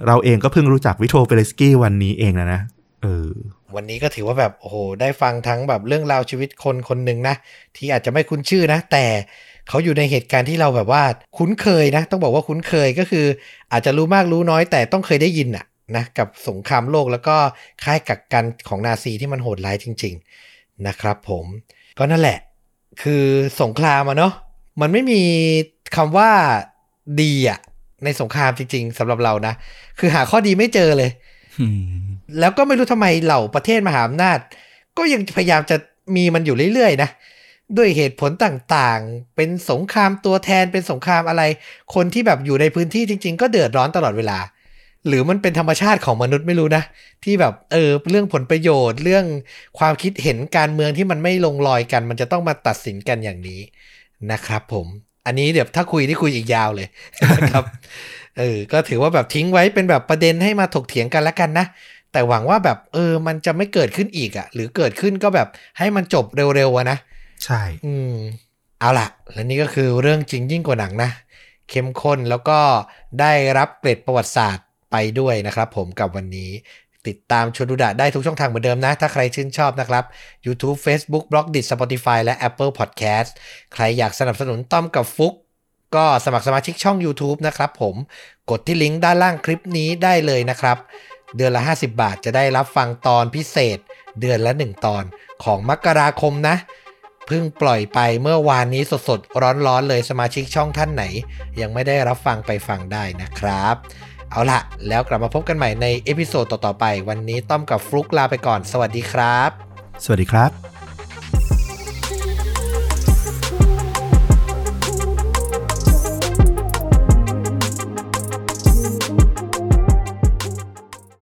เราเองก็เพิ่งรู้จักวิโทเปเลสกี้วันนี้เองนะนะ เออวันนี้ก็ถือว่าแบบโอ้โหได้ฟังทั้งแบบเรื่องราวชีวิตคนคนหนึ่งนะ ที่อาจจะไม่คุ้นชื่อนะ แต่เขาอยู่ในเหตุการณ์ที่เราแบบว่าคุ้นเคยนะ ต้องบอกว่าคุ้นเคยก็คือ อาจจะรู้มากรู้น้อยแต่ต้องเคยได้ยินอะนะกับสงครามโลกแล้วก็ค่ายกักกันของนาซีที่มันโหดร้ายจริง ๆ นะครับผมก็นั่นแหละ คือสงครามอะเนาะมันไม่มีคำว่าดีอะในสงครามจริง ๆสำหรับเรานะ คือหาข้อดีไม่เจอเลยอืม แล้วก็ไม่รู้ทำไมเหล่าประเทศมหาอำนาจ ก็ยังพยายามจะมีมันอยู่เรื่อยๆ นะ ด้วยเหตุผลต่างๆ เป็นสงครามตัวแทนเป็นสงครามอะไร คนที่แบบอยู่ในพื้นที่จริง ๆ ก็เดือดร้อนตลอดเวลา หรือมันเป็นธรรมชาติของมนุษย์ไม่รู้นะ ที่แบบเออเรื่องผลประโยชน์เรื่องความคิดเห็นการเมืองที่มันไม่ลงรอยกัน มันจะต้องมาตัดสินกันอย่างนี้นะครับ ผมอันนี้เดี๋ยวถ้าคุยที่คุยอีกยาวเลยนะครับเออก็ถือว่าแบบทิ้งไว้เป็นแบบประเด็นให้มาถกเถียงกันแล้วกันนะ แต่หวังว่าแบบเออมันจะไม่เกิดขึ้นอีกอะ่ะ หรือเกิดขึ้นก็แบบให้มันจบเร็วๆอะนะ ใช่ อืม เอาล่ะและนี่ก็คือเรื่องจริงยิ่งกว่าหนังนะ เข้มข้นแล้วก็ได้รับเกร็ดประวัติศาสตร์ไปด้วยนะครับผมกับวันนี้ติดตามชวนดูดะได้ทุกช่องทางเหมือนเดิมนะ ถ้าใครชื่นชอบนะครับ YouTube Facebook b l o g d i t Spotify และ Apple Podcast ใครอยากสนับสนุนต้อมกับฟลุก ก็สมัครสมาชิกช่อง YouTube นะครับผมกดที่ลิงก์ด้านล่างคลิปนี้ได้เลยนะครับ เดือนละ 50 บาทจะได้รับฟังตอนพิเศษ เดือนละ 1 ตอนของมกราคมนะเพิ่งปล่อยไปเมื่อวานนี้สดๆ ร้อนๆ เลยสมาชิกช่องท่านไหน ยังไม่ได้รับฟังไปฟังได้นะครับ เอาล่ะแล้วกลับมาพบกันใหม่ใน episode ต่อๆไป วันนี้ต้อมกับฟลุกลาไปก่อน สวัสดีครับ สวัสดีครับ